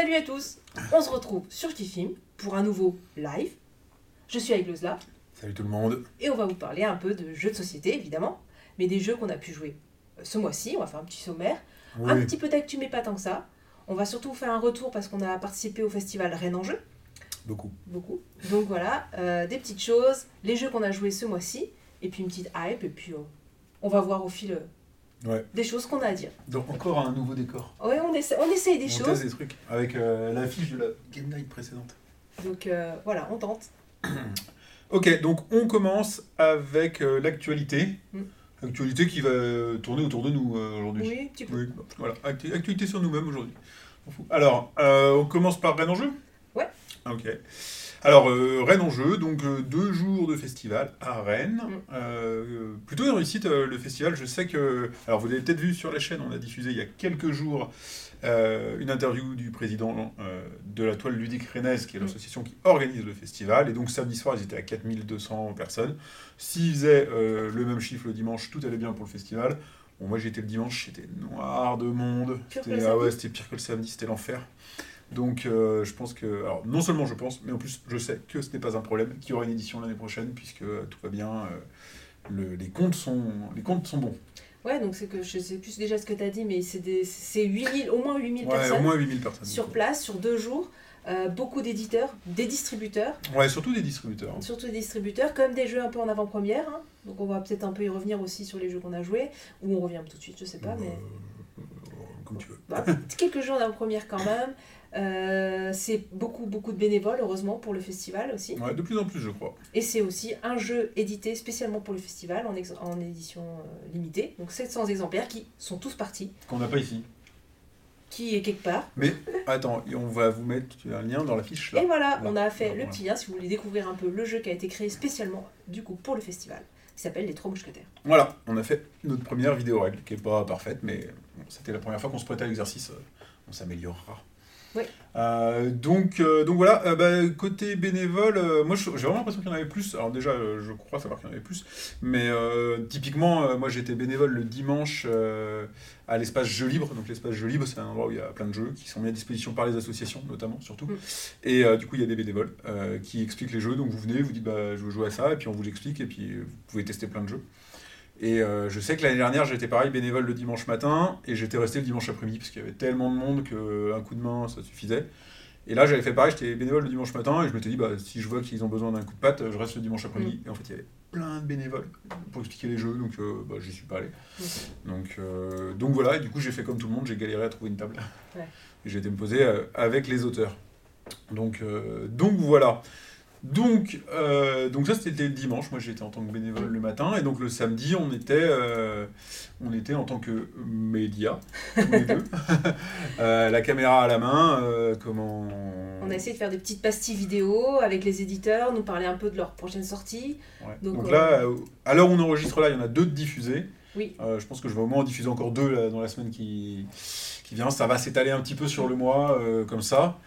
Salut à tous On se retrouve sur Kifim pour un nouveau live. Je suis avec Lozla Salut tout le monde. et on va vous parler un peu de jeux de société, évidemment, mais des jeux qu'on a pu jouer euh, ce mois-ci. On va faire un petit sommaire. Oui, Un petit peu d'actu, mais pas tant que ça. On va surtout vous faire un retour parce qu'on a participé au festival Rennes en jeu, beaucoup. beaucoup. Donc voilà, euh, des petites choses, les jeux qu'on a joués ce mois-ci, et puis une petite hype, et puis euh, on va voir au fil Ouais. des choses qu'on a à dire. Donc encore un nouveau décor. Ouais, on, essaie, on essaye des on choses. teste des trucs avec euh, l'affiche de la Game Night précédente. Donc euh, voilà, on tente. Ok, donc on commence avec euh, l'actualité. Mm. Actualité qui va euh, tourner autour de nous euh, aujourd'hui. Oui, un petit peu. Oui, voilà, Actu- actualité sur nous-mêmes aujourd'hui. On. Alors, euh, on commence par Rennes en jeu? Ouais. Ok. Alors, euh, Rennes en jeu, donc euh, deux jours de festival à Rennes. Mm. Euh, plutôt une réussite, le festival. Je sais que. Alors, vous l'avez peut-être vu sur la chaîne, on a diffusé il y a quelques jours une interview du président de la toile ludique rennaise, qui est Mm. l'association qui organise le festival. Et donc, samedi soir, ils étaient à 4200 personnes. S'ils faisaient le même chiffre le dimanche, tout allait bien pour le festival. Bon, moi j'étais le dimanche, c'était noir de monde. C'était ah ouais, c'était pire que le samedi, c'était l'enfer. Donc euh, je pense que, alors non seulement je pense, mais en plus je sais que ce n'est pas un problème, qu'il y aura une édition l'année prochaine puisque euh, tout va bien, euh, le- les comptes sont, les comptes sont bons. Ouais, donc c'est que je sais plus déjà ce que tu as dit, mais c'est des- c'est 8000, au moins 8000 Ouais, au personnes moins 8000 personnes. sur place, sur deux jours. Euh, beaucoup d'éditeurs, des distributeurs, Ouais, surtout des distributeurs. surtout des distributeurs, comme des jeux un peu en avant-première. hein. Donc on va peut-être un peu y revenir aussi sur les jeux qu'on a joués, ou on revient tout de suite, je sais pas, mais comme tu veux. bah, quelques jeux en avant-première quand même. Euh, c'est beaucoup, beaucoup de bénévoles, heureusement, pour le festival aussi. Ouais, de plus en plus je crois. Et c'est aussi un jeu édité spécialement pour le festival en, ex- en édition euh, limitée. Donc 700 exemplaires qui sont tous partis, Qu'on n'a pas ici. qui est quelque part. Mais attends, on va vous mettre un lien dans la fiche là. Et voilà, Là. on a fait Là, le voilà. petit lien si vous voulez découvrir un peu le jeu qui a été créé spécialement du coup pour le festival, qui s'appelle Les Trois Mousquetaires. Voilà, on a fait notre première vidéo règle, qui est pas parfaite, mais bon, c'était la première fois qu'on se prêtait à l'exercice, euh, on s'améliorera. Oui. Euh, donc, euh, donc voilà, euh, bah, côté bénévole, moi j'ai vraiment l'impression qu'il y en avait plus. Alors déjà, je crois savoir qu'il y en avait plus, mais typiquement, moi j'étais bénévole le dimanche à l'espace Jeux Libre. Donc l'espace Jeux Libre, c'est un endroit où il y a plein de jeux qui sont mis à disposition par les associations, notamment, surtout. Mm. Et du coup, il y a des bénévoles qui expliquent les jeux. Donc vous venez, vous dites, bah, je veux jouer à ça, et puis on vous l'explique, et puis vous pouvez tester plein de jeux. Et euh, je sais que l'année dernière, j'étais pareil bénévole le dimanche matin, et j'étais resté le dimanche après-midi, parce qu'il y avait tellement de monde qu'un coup de main, ça suffisait. Et là, j'avais fait pareil, j'étais bénévole le dimanche matin, et je m'étais dit, bah, si je vois qu'ils ont besoin d'un coup de patte, je reste le dimanche après-midi. Et en fait, il y avait plein de bénévoles pour expliquer les jeux, donc euh, bah, j'y suis pas allé. Donc, euh, donc voilà, et du coup, j'ai fait comme tout le monde, j'ai galéré à trouver une table. Ouais. Et j'ai été me poser euh, avec les auteurs. Donc, euh, donc voilà. Donc, euh, donc ça c'était le dimanche, moi j'étais en tant que bénévole le matin, et donc le samedi on était, euh, on était en tant que média, tous les deux, Euh, la caméra à la main, comment... On a essayé de faire des petites pastilles vidéo avec les éditeurs, nous parler un peu de leur prochaine sortie. Ouais. Donc, Donc, là, à l'heure où on enregistre là, il y en a deux de diffusés. Oui. Je pense que je vais au moins en diffuser encore deux là, dans la semaine qui, qui vient. Ça va s'étaler un petit peu sur le mois, comme ça.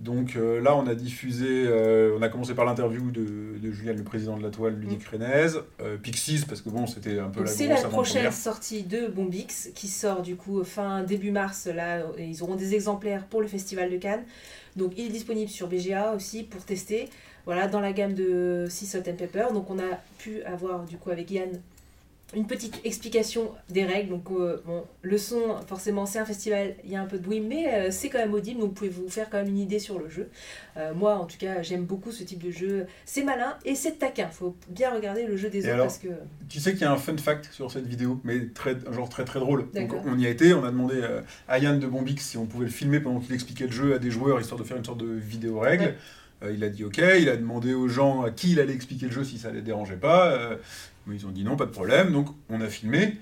Donc euh, là, on a diffusé, euh, on a commencé par l'interview de, de Julien, le président de la toile ludique rennaise, euh, Pixies, parce que bon, c'était un peu Donc la c'est la prochaine sortie de Bombix qui sort du coup fin début mars. Là, et ils auront des exemplaires pour le festival de Cannes. Donc il est disponible sur BGA aussi pour tester. Voilà, dans la gamme de Sea Salt and Pepper. Donc on a pu avoir du coup avec Yann une petite explication des règles. Donc euh, bon, le son, forcément c'est un festival, il y a un peu de bruit, mais euh, c'est quand même audible. Donc vous pouvez vous faire quand même une idée sur le jeu. Euh, moi en tout cas j'aime beaucoup ce type de jeu. C'est malin et c'est taquin. Faut bien regarder le jeu des Et autres alors parce que Tu sais qu'il y a un fun fact sur cette vidéo, mais très, genre très très drôle. Donc on y a été, on a demandé euh, à Yann de Bombix si on pouvait le filmer pendant qu'il expliquait le jeu à des joueurs, histoire de faire une sorte de vidéo règle. Ouais. Euh, il a dit ok, il a demandé aux gens à qui il allait expliquer le jeu si ça les dérangeait pas. euh, mais ils ont dit non, pas de problème, donc on a filmé.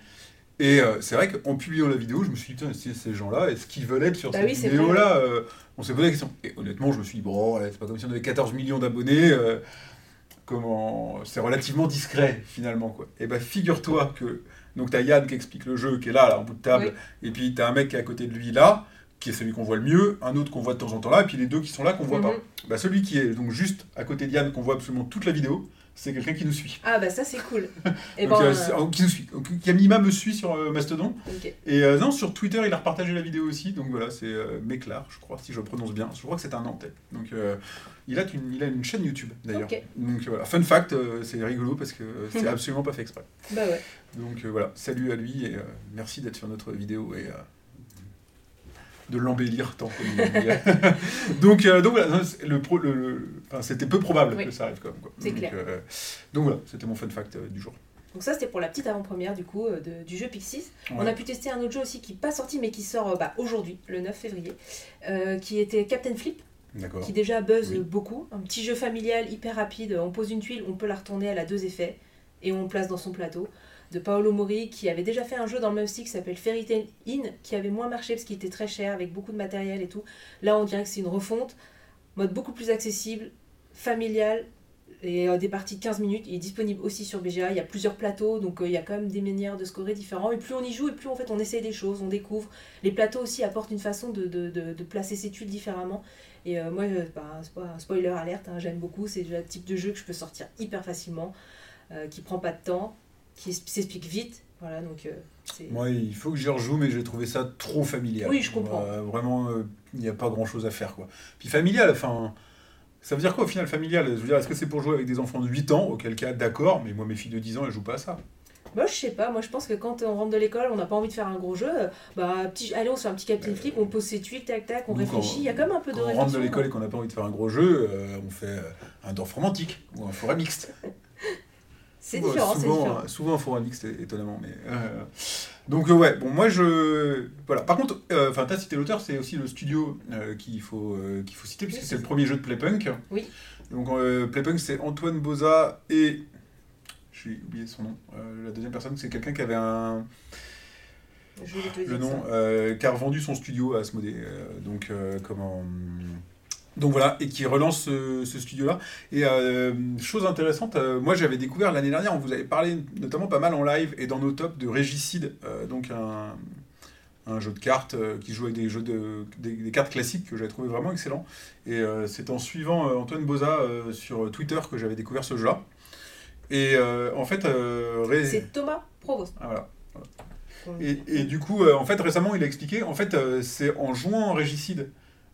Et euh, c'est vrai qu'en publiant la vidéo, je me suis dit, putain, ces gens-là, est-ce qu'ils veulent être sur Bah cette oui, vidéo-là Euh, On s'est posé la question. Et honnêtement, je me suis dit, bon, c'est pas comme si on avait 14 millions d'abonnés. euh, comment c'est relativement discret finalement quoi. Et ben figure-toi que donc t'as Yann qui explique le jeu qui est là, là en bout de table et puis t'as un mec qui est à côté de lui là qui est celui qu'on voit le mieux, un autre qu'on voit de temps en temps là et puis les deux qui sont là qu'on voit Mhm. pas. Bah celui qui est donc juste à côté de Yann qu'on voit absolument toute la vidéo, c'est quelqu'un qui nous suit. Ah bah ça c'est cool. Et Donc, ben, euh, oh, qui nous suit. Donc, me suit sur euh, Mastodon. Et euh, non, sur Twitter, il a repartagé la vidéo aussi. Donc voilà, c'est Méclar, je crois, si je le prononce bien. Je crois que c'est un Nantais. Donc il, a une, il a une chaîne YouTube d'ailleurs. Donc voilà, fun fact, c'est rigolo parce que c'est absolument pas fait exprès. Bah ouais. Donc voilà, salut à lui et merci d'être sur notre vidéo et de l'embellir tant dire. donc, euh, donc voilà, le pro- le- le- enfin, c'était peu probable Oui. que ça arrive quand même. quoi. C'est donc, clair. euh, donc voilà, c'était mon fun fact euh, du jour. Donc ça c'était pour la petite avant-première du coup euh, de- du jeu Pixies. On a pu tester un autre jeu aussi qui n'est pas sorti mais qui sort bah, aujourd'hui, le 9 février, qui était Captain Flip, qui déjà buzz Oui. beaucoup. Un petit jeu familial hyper rapide, on pose une tuile, on peut la retourner, elle a deux effets, et on place dans son plateau. De Paolo Mori, qui avait déjà fait un jeu dans le même style qui s'appelle Fairy Tail Inn, qui avait moins marché parce qu'il était très cher, avec beaucoup de matériel et tout. Là on dirait que c'est une refonte, mode beaucoup plus accessible, familial, et euh, des parties de 15 minutes. Il est disponible aussi sur BGA. Il y a plusieurs plateaux, donc euh, il y a quand même des manières de scorer différents. Et plus on y joue, et plus en fait on essaie des choses, on découvre. Les plateaux aussi apportent une façon de, de, de, placer ses tuiles différemment. Et euh, moi, bah, spoiler alerte, hein, j'aime beaucoup. C'est le type de jeu que je peux sortir hyper facilement, euh, qui prend pas de temps, qui s'explique vite. Voilà, donc euh. Moi, il faut que j'y rejoue, mais j'ai trouvé ça trop familial. Oui, je comprends. Euh, vraiment, euh, il n'y a pas grand chose à faire. Quoi. Puis familial, enfin. Ça veut dire quoi au final familial? Je veux dire, est-ce que c'est pour jouer avec des enfants de 8 ans? Auquel cas, d'accord, mais moi, mes filles de 10 ans, elles jouent pas à ça. Moi, je sais pas. Moi, je pense que quand on rentre de l'école, on n'a pas envie de faire un gros jeu. Bah, petit, allez, on se fait un petit Captain Flip, on pose ses tuiles, tac, tac, on réfléchit. Il y a quand même un peu de Quand on réflexion. rentre de l'école et qu'on n'a pas envie de faire un gros jeu, euh, on fait un dorf romantique ou un forêt mixte. C'est Souvent- différent, c'est souvent, différent. euh, Souvent forêt mixte, étonnamment. Mais, euh, Donc, euh, ouais, bon, moi, je. Voilà. Par contre, euh, enfin, t'as cité l'auteur, c'est aussi le studio euh, qu'il faut, euh, qu'il faut citer, puisque Oui, c'est le premier jeu de Playpunk. Oui. Donc, euh, Playpunk, c'est Antoine Boza et. J'ai oublié son nom. Euh, la deuxième personne, c'est quelqu'un qui avait un. Je vais te le nom, euh, qui a revendu son studio à Asmodée. euh, donc, euh, comment. Donc voilà, et qui relance ce, ce studio-là. Et euh, chose intéressante, euh, moi j'avais découvert l'année dernière, on vous avait parlé notamment pas mal en live et dans nos tops de Régicide, euh, donc un, un jeu de cartes qui joue avec des jeux de des, des cartes classiques que j'avais trouvé vraiment excellent. Et c'est en suivant Antoine Boza sur Twitter que j'avais découvert ce jeu-là. Et en fait, Ré- C'est Thomas Provost. ah, voilà. Et, et du coup, en fait, récemment, il a expliqué, en fait, c'est en jouant en régicide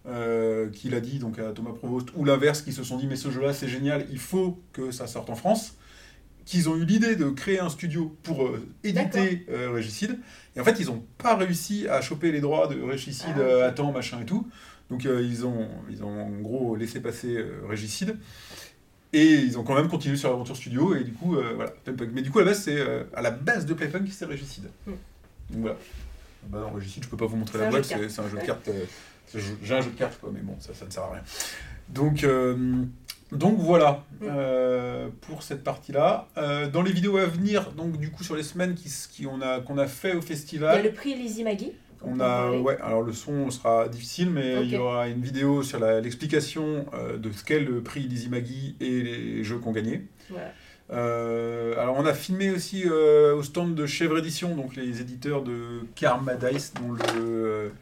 euh, qu'il a dit donc à Thomas Provost, ou l'inverse, qui se sont dit, mais ce jeu-là, c'est génial, il faut que ça sorte en France, qu'ils ont eu l'idée de créer un studio pour euh, éditer euh, Régicide. Et en fait, ils n'ont pas réussi à choper les droits de Régicide Ah, euh, à temps, machin et tout. Donc, euh, ils, ont, ils ont en gros laissé passer Régicide. Et ils ont quand même continué sur l'aventure studio. Et du coup, voilà. Playpunk. Mais du coup, à la base, c'est à la base de Playpunk, c'est Régicide. Hmm. Donc voilà. Bah non, Régicide, je peux pas vous montrer la boîte, c'est un jeu de cartes. J'ai un jeu de cartes, quoi, mais bon, ça, ça ne sert à rien. Donc, euh, donc voilà Mm. euh, pour cette partie-là. Euh, dans les vidéos à venir, donc du coup sur les semaines qui, s- qui a, qu'on a fait au Il y a festival, le prix Lizzie Maggie. on a, ouais, alors le son sera difficile, mais il y aura une vidéo sur l'explication de ce qu'est le prix Lizzie Maggie et les jeux qu'on gagnait. Voilà. Euh, alors on a filmé aussi euh, au stand de Chèvre Édition, donc les éditeurs de Karma Dice, dont le...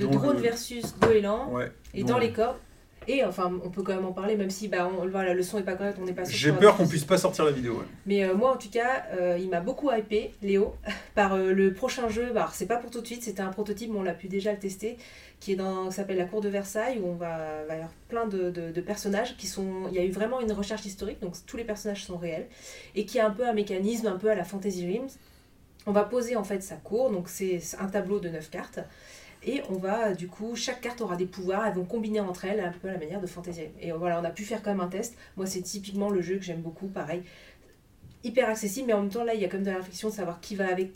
euh, De drone le- versus goéland. Ouais, Et dans les cordes. Et enfin, on peut quand même en parler, même si bah, on, voilà, le son est pas correct, on n'est pas sûr. J'ai peur qu'on puisse pas sortir la vidéo. ouais. Mais euh, moi, en tout cas, euh, il m'a beaucoup hypé, Léo, par euh, le prochain jeu. Bah, c'est pas pour tout de suite, c'était un prototype, mais on l'a pu déjà le tester, qui est dans, s'appelle la cour de Versailles, où on va, va y avoir plein de, de- de personnages qui sont. Il y a eu vraiment une recherche historique, donc tous les personnages sont réels, et qui a un peu un mécanisme un peu à la Fantasy Realms. On va poser en fait sa cour, donc c'est un tableau de 9 cartes. Et on va, du coup, chaque carte aura des pouvoirs, elles vont combiner entre elles un peu à la manière de Fantasy. Et voilà, on a pu faire quand même un test. Moi, c'est typiquement le jeu que j'aime beaucoup, pareil hyper accessible, mais en même temps, là, il y a comme de la réflexion de savoir qui va avec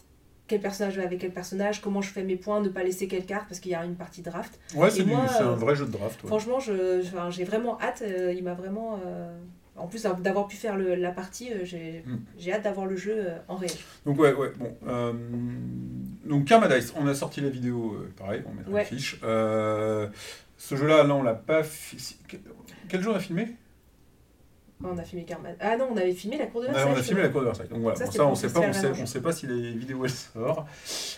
quel personnage va avec quel personnage, comment je fais mes points, ne pas laisser quelle carte, parce qu'il y a une partie draft. Ouais, c'est un euh, vrai jeu de draft. ouais. Franchement, je, j'ai vraiment hâte, euh, il m'a vraiment... euh, En plus d'avoir pu faire le- la partie, euh, j'ai Mm. j'ai hâte d'avoir le jeu euh, en réel. Donc ouais, ouais, bon. euh, donc Karma Dice, on a sorti la vidéo, pareil, on mettra Ouais. une fiche. Euh, ce jeu-là, là, on l'a pas... Quel, jour on a filmé? On a filmé Karma. Ah non, on avait filmé la cour de Versailles. on a filmé la cour de Versailles. Donc voilà, Ça, bon, ça, on sait le pas, on sait, on sait pas si les vidéos elles sortent.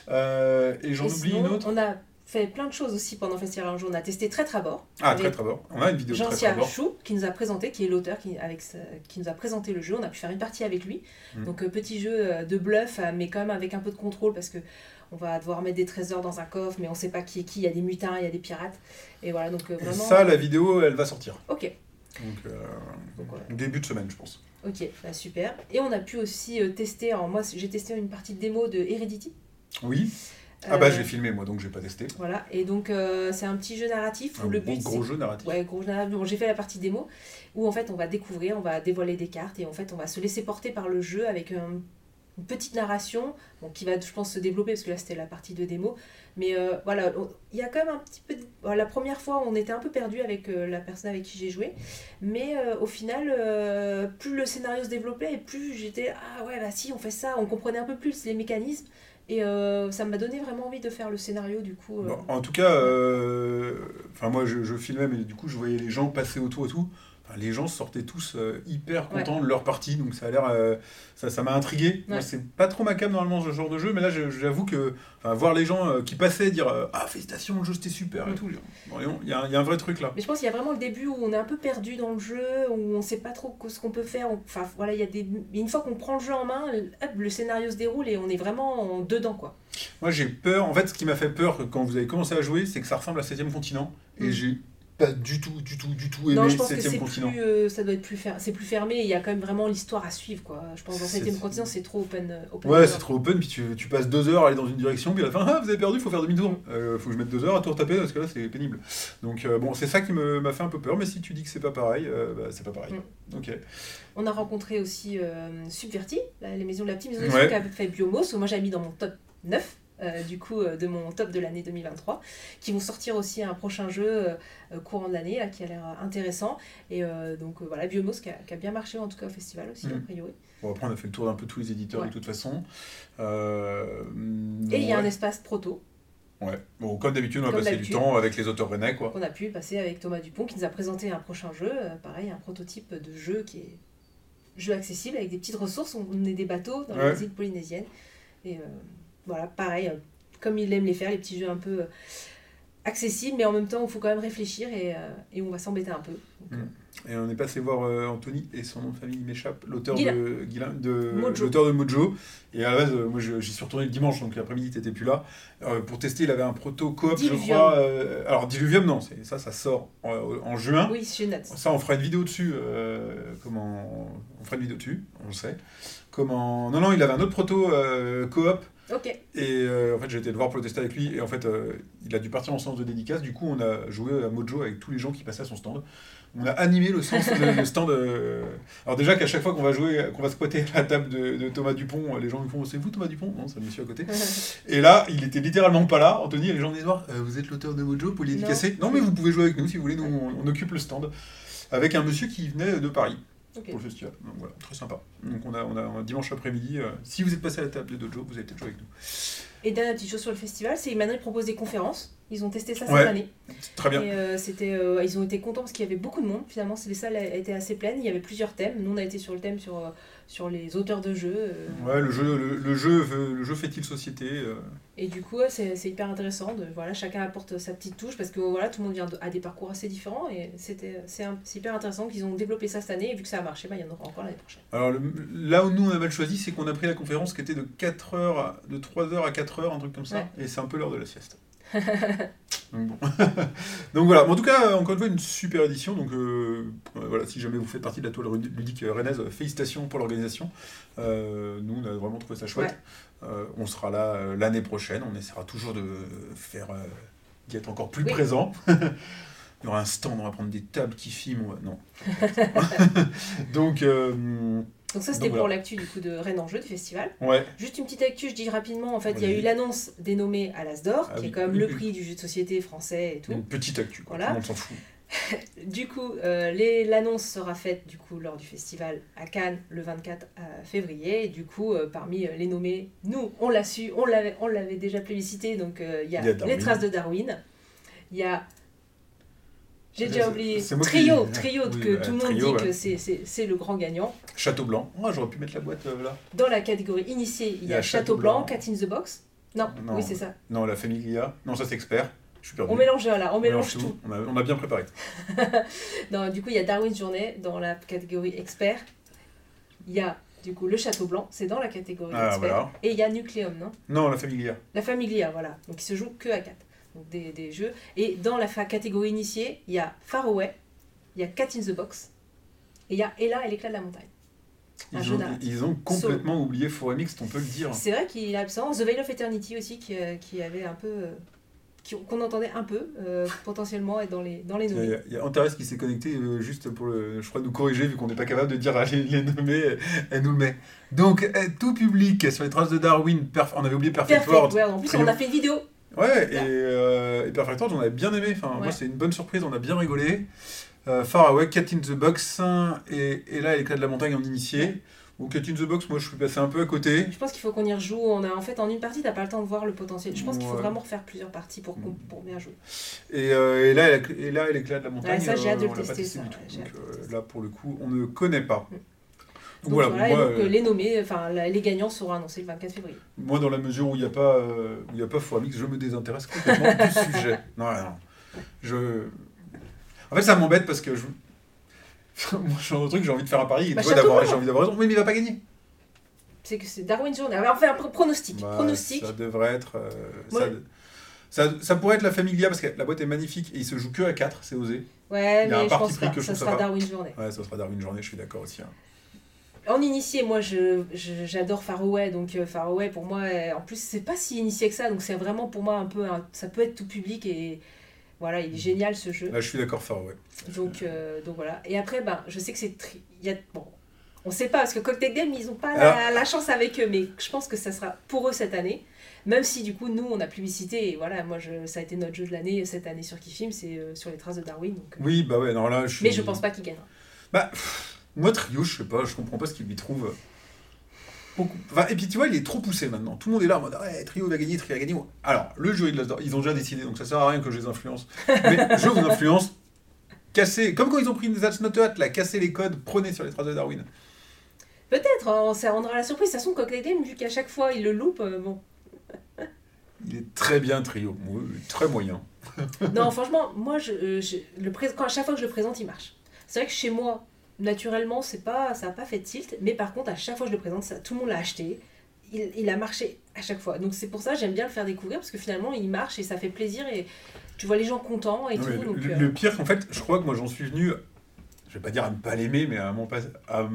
Euh, et j'en oublie sinon, une autre. On a fait plein de choses aussi pendant Festival un jour. On a testé Très Trabord. Ah, très Trabord. On a une vidéo de Très Jean-Cia Trabord. Chou, qui nous a présenté, qui est l'auteur qui, avec ce- qui nous a présenté le jeu. On a pu faire une partie avec lui. Mm. Donc, euh, petit jeu euh, de bluff, euh, mais quand même avec un peu de contrôle parce que on va devoir mettre des trésors dans un coffre, mais on sait pas qui est qui. Il y a des mutins, il y a des pirates. Et voilà, donc euh, Et vraiment. ça, la vidéo, elle va sortir. Ok, Donc, euh, début de semaine, je pense. ok, bah, super. Et on a pu aussi tester. Alors, moi, j'ai testé une partie de démo de Heredity. Oui. Ah bah, Euh, j'ai filmé, moi, donc j'ai pas testé. Voilà, et donc euh, c'est un petit jeu narratif où Un le gros, but gros jeu narratif. Ouais, gros narratif. Bon, j'ai fait la partie démo où en fait on va découvrir, on va dévoiler des cartes et en fait on va se laisser porter par le jeu avec un- une petite narration bon, qui va, je pense, se développer parce que là c'était la partie de démo. Mais euh, voilà, il y a quand même un petit peu. de- La première fois on était un peu perdu avec euh, la personne avec qui j'ai joué, mais euh, au final, euh, plus le scénario se développait et plus j'étais ah ouais, bah si, on fait ça, on comprenait un peu plus les mécanismes. Et euh, ça m'a donné vraiment envie de faire le scénario du coup. euh, Bon, en tout cas, euh, enfin moi je, je filmais, mais du coup je voyais les gens passer autour et tout. Les gens sortaient tous euh, hyper contents de leur partie, donc ça a l'air, euh, ça, ça m'a intrigué. Moi c'est pas trop ma cam normalement ce genre de jeu, mais là j'avoue que, enfin, voir les gens euh, qui passaient dire ah félicitations le jeu c'était super et Mm. tout. Bon, il y, a un- il y a un vrai truc là. Mais je pense qu'il y a vraiment le début où on est un peu perdu dans le jeu, où on sait pas trop ce qu'on peut faire. Enfin voilà, il y a des. Une fois qu'on prend le jeu en main, hop, le scénario se déroule et on est vraiment en- dedans quoi. Moi j'ai peur, en fait ce qui m'a fait peur quand vous avez commencé à jouer, c'est que ça ressemble à 7ème continent, et Mm. j'ai pas du tout, du tout, du tout aimé non, je pense que 7ème c'est plus, euh, ça doit être plus fer- c'est plus fermé. Il y a quand même vraiment l'histoire à suivre quoi. Je pense que dans 7 continent c'est trop open. euh, open Ouais, c'est trop open, puis tu, tu passes deux heures à aller dans une direction, puis à la fin, ah, vous avez perdu, faut faire demi-tour. Euh, faut que je mette deux heures à tout retaper, parce que là, c'est pénible. Donc, euh, bon, c'est ça qui me- m'a fait un peu peur, mais si tu dis que c'est pas pareil, bah, c'est pas pareil. Mm. Ok. On a rencontré aussi Subverti, la- les maisons de la petite maison Ouais. qui a fait Biomos, moi j'ai mis dans mon top 9. Euh, du coup euh, de mon top de l'année 2023 qui vont sortir aussi un prochain jeu euh, courant de l'année là, qui a l'air intéressant et donc voilà Biomos qui a, qui a bien marché en tout cas au festival aussi Mm. a priori Bon, après, on a fait le tour d'un peu tous les éditeurs Ouais. de toute façon. Euh, et il y a ouais. un espace proto Ouais. Bon, comme d'habitude, on a Comme passé du temps avec les auteurs rennais, quoi. qu'on a pu passer avec Thomas Dupont qui nous a présenté un prochain jeu euh, pareil un prototype de jeu qui est jeu accessible avec des petites ressources on est des bateaux dans Ouais. les îles polynésiennes et euh, voilà pareil euh, comme il aime les faire les petits jeux un peu euh, accessibles mais en même temps il faut quand même réfléchir et, euh, et on va s'embêter un peu Donc, Mm. Et on est passé voir Anthony, et son nom de famille m'échappe, l'auteur de, Guilain- de, Mojo. l'auteur de Mojo. Et à la base, moi j'y suis retourné le dimanche, donc l'après-midi t'étais plus là. Euh, pour tester, il avait un proto coop, je crois. euh, alors Diluvium, non, c'est, ça, ça sort en, en juin. oui je note Ça, on fera une vidéo dessus. euh, comment On fera une vidéo dessus, on le sait. Comment Non, non, il avait un autre proto coop. Ok Et euh, en fait, j'ai été le voir pour le tester avec lui. Et en fait, euh, il a dû partir en séance de dédicace. Du coup, on a joué à Mojo avec tous les gens qui passaient à son stand. On a animé le, sens, le, le stand. euh, Alors, déjà qu'à chaque fois qu'on va jouer, qu'on va squatter la table de, de Thomas Dupont, les gens nous font C'est vous Thomas Dupont? Non, c'est le monsieur à côté. Et là, il était littéralement pas là, Anthony, et les gens voir Euh, Vous êtes l'auteur de Mojo, vous pouvez dédicacer non. mais vous pouvez jouer avec nous si vous voulez, nous on, on occupe le stand. Avec un monsieur qui venait de Paris ok pour le festival. Donc voilà, très sympa. Donc on a, on a un dimanche après-midi, euh, si vous êtes passé à la table de Dojo, vous avez peut-être joué avec nous. et dernière petite chose sur le festival c'est ils proposent des conférences ils ont testé ça cette Ouais. année Très bien. Et euh, c'était, euh, ils ont été contents parce qu'il y avait beaucoup de monde. Finalement, les salles étaient assez pleines. Il y avait plusieurs thèmes. Nous, on a été sur le thème sur, euh, sur les auteurs de jeux. euh, Ouais, le jeu, le, le jeu, le jeu fait-il société Et du coup, c'est c'est hyper intéressant. De, voilà, chacun apporte sa petite touche parce que voilà, tout le monde vient de- a des parcours assez différents. Et c'était, c'est hyper intéressant qu'ils ont développé ça cette année. Et vu que ça a marché, bah, il y en aura encore l'année prochaine. Alors le- là où nous on a mal choisi, c'est qu'on a pris la conférence qui était de 4 heures, à- de 3 heures à 4 heures, un truc comme ça, Ouais. et c'est un peu l'heure de la sieste. Donc, bon. donc voilà, en tout cas, encore une fois, une super édition. Donc euh, euh, voilà, si jamais vous faites partie de la toile ludique rennaise, félicitations pour l'organisation. Euh, nous, on a vraiment trouvé ça chouette. Euh, on sera là euh, l'année prochaine, on essaiera toujours de faire euh, d'y être encore plus Oui. présent. Il y aura un stand, on va prendre des tables qui filment. va- Non. donc, euh, Donc ça, c'était voilà. pour l'actu du coup de Rennes en jeu du festival. ouais. Juste une petite actu, je dis rapidement. En fait, il y a eu l'annonce dénommée à l'Asdor, Ah qui oui, est oui, le prix du jeu de société français et tout. Une petite actu, quoi. Voilà. Tout le monde s'en fout. Du coup, euh, l'annonce sera faite du coup lors du festival à Cannes le 24 euh, février. Et du coup, euh, parmi les nommés, nous, on l'a su, on l'avait, déjà plébiscité. Donc, euh, il y a, y a les traces de Darwin. Il y a, j'ai déjà oublié, moi qui- Trio, Trio Oui, que tout le monde Trio, dit ouais. que c'est, le grand gagnant. Château Blanc. Ah, j'aurais pu mettre la boîte euh, là. Dans la catégorie initiée, il y a Château Blanc, Cat in the Box. Non, Non. oui, c'est ça. Non, la Familia. Non, ça c'est expert. Je suis perdu. On mélange là, on On mélange tout. On a, on a bien préparé. Non, du coup, il y a Darwin's Journée dans la catégorie expert. Il y a du coup le Château Blanc, c'est dans la catégorie Ah, expert. voilà. Et il y a Nucleum, non? Non, la Familia. La Familia, voilà. Donc il se joue que à 4. Donc des, des jeux. Et dans la catégorie initiée, il y a Far Away, il y a Cat in the Box, et il y a Ella et l'éclat de la montagne. Un Ils jeu ont, ils ont complètement oublié Foremix, on peut le dire. C'est vrai qu'il est absent. The Veil of Eternity aussi, qui, euh, qui avait un peu. euh, qu'on entendait un peu, euh, potentiellement, être dans les, dans les Il y nommés. a, il y a Antares qui s'est connecté euh, juste pour le, je crois nous corriger vu qu'on n'est pas capable de dire à les, les nommer, elle nous le met. Donc tout public sur les traces de Darwin, on avait oublié Perfect, Perfect World. En plus, on a fait une vidéo. Ouais, et, euh, et Perfect World, on avait bien aimé. Enfin, moi, c'est une bonne surprise, on a bien rigolé. Euh, Far Away, Cat in the Box, et, et là, l'éclat de la montagne en initié. Ou Cat in the Box, moi, je suis passé un peu à côté. Je pense qu'il faut qu'on y rejoue. On a, en fait, en une partie, t'as pas le temps de voir le potentiel. Je pense qu'il faut vraiment refaire plusieurs parties pour, qu'on- pour bien jouer. Et, euh, et là, et là, l'éclat de la montagne, ça, j'ai hâte de euh, le tester, ça, tout. Donc euh, là, pour le coup, on ne connaît pas. Mm. Donc Donc voilà, voilà, moi, et donc euh, euh, les nommés, enfin les gagnants seront annoncés le 24 février. Moi, dans la mesure où il n'y a pas, euh, où il y a pas Foramix, je me désintéresse complètement du sujet. Non, non. Je... En fait, ça m'embête parce que je... Moi, je suis dans un truc, j'ai envie de faire un pari et Bah, toi d'avoir, j'ai envie d'avoir raison. Oui, mais il va pas gagner. C'est que c'est Darwin Journée. Alors, on fait un pro- pronostic. Bah, pronostic. Ça devrait être. euh, ça, ça, ça pourrait être la Familia parce que la boîte est magnifique et il se joue que à 4, c'est osé. Ouais, il y a un mais je parti pense pris pas. que je Ça sera. Darwin Journée. Ouais, ça sera Darwin Journée, je suis d'accord aussi. hein. En initié, moi, je, je- j'adore Faraway. Donc, euh, Faraway, pour moi, euh, en plus, c'est pas si initié que ça. Donc, c'est vraiment pour moi un peu. un- ça peut être tout public et. Voilà, il est génial ce jeu. Là, je suis d'accord, Far ouais. Donc, euh, donc voilà. Et après, ben, je sais que c'est. tri- Il y a, bon, on sait pas, parce que Cocktail Game, ils ont pas la, la chance avec eux, mais je pense que ça sera pour eux cette année. Même si, du coup, nous, on a publicité, et voilà, moi, je, ça a été notre jeu de l'année cette année sur Kifim, c'est euh, sur les traces de Darwin. Donc, euh, Oui, bah ouais, non, là, je suis. Mais je pense pas qu'il gagnera. Bah, pff, moi, Trio, je sais pas, je comprends pas ce qu'il lui trouve. Beaucoup. Enfin, et puis tu vois, il est trop poussé maintenant. Tout le monde est là en mode ouais, Trio va gagner, Trio va gagner. Alors, le jury de l'Asdor, ils ont déjà décidé, donc ça sert à rien que je les influence. Mais je vous influence. Casser, comme quand ils ont pris Not Hot, là, casser les codes, prenez sur les traces de Darwin. Peut-être, hein, ça rendra la surprise. De toute façon, Cocktail Game, vu qu'à chaque fois, il le loupe, euh, bon. Il est très bien, Trio. Très moyen. Non, franchement, moi, je, euh, je- le pré- quand, à chaque fois que je le présente, il marche. C'est vrai que chez moi, naturellement, c'est pas, ça n'a pas fait de tilt, mais par contre, à chaque fois que je le présente, ça, tout le monde l'a acheté. Il, il a marché à chaque fois. Donc c'est pour ça que j'aime bien le faire découvrir, parce que finalement, il marche et ça fait plaisir, et tu vois les gens contents et Non, tout. mais le, donc, le- euh, le pire, en fait, je crois que moi j'en suis venu, je vais pas dire à ne pas l'aimer, mais à, m'en pas, à,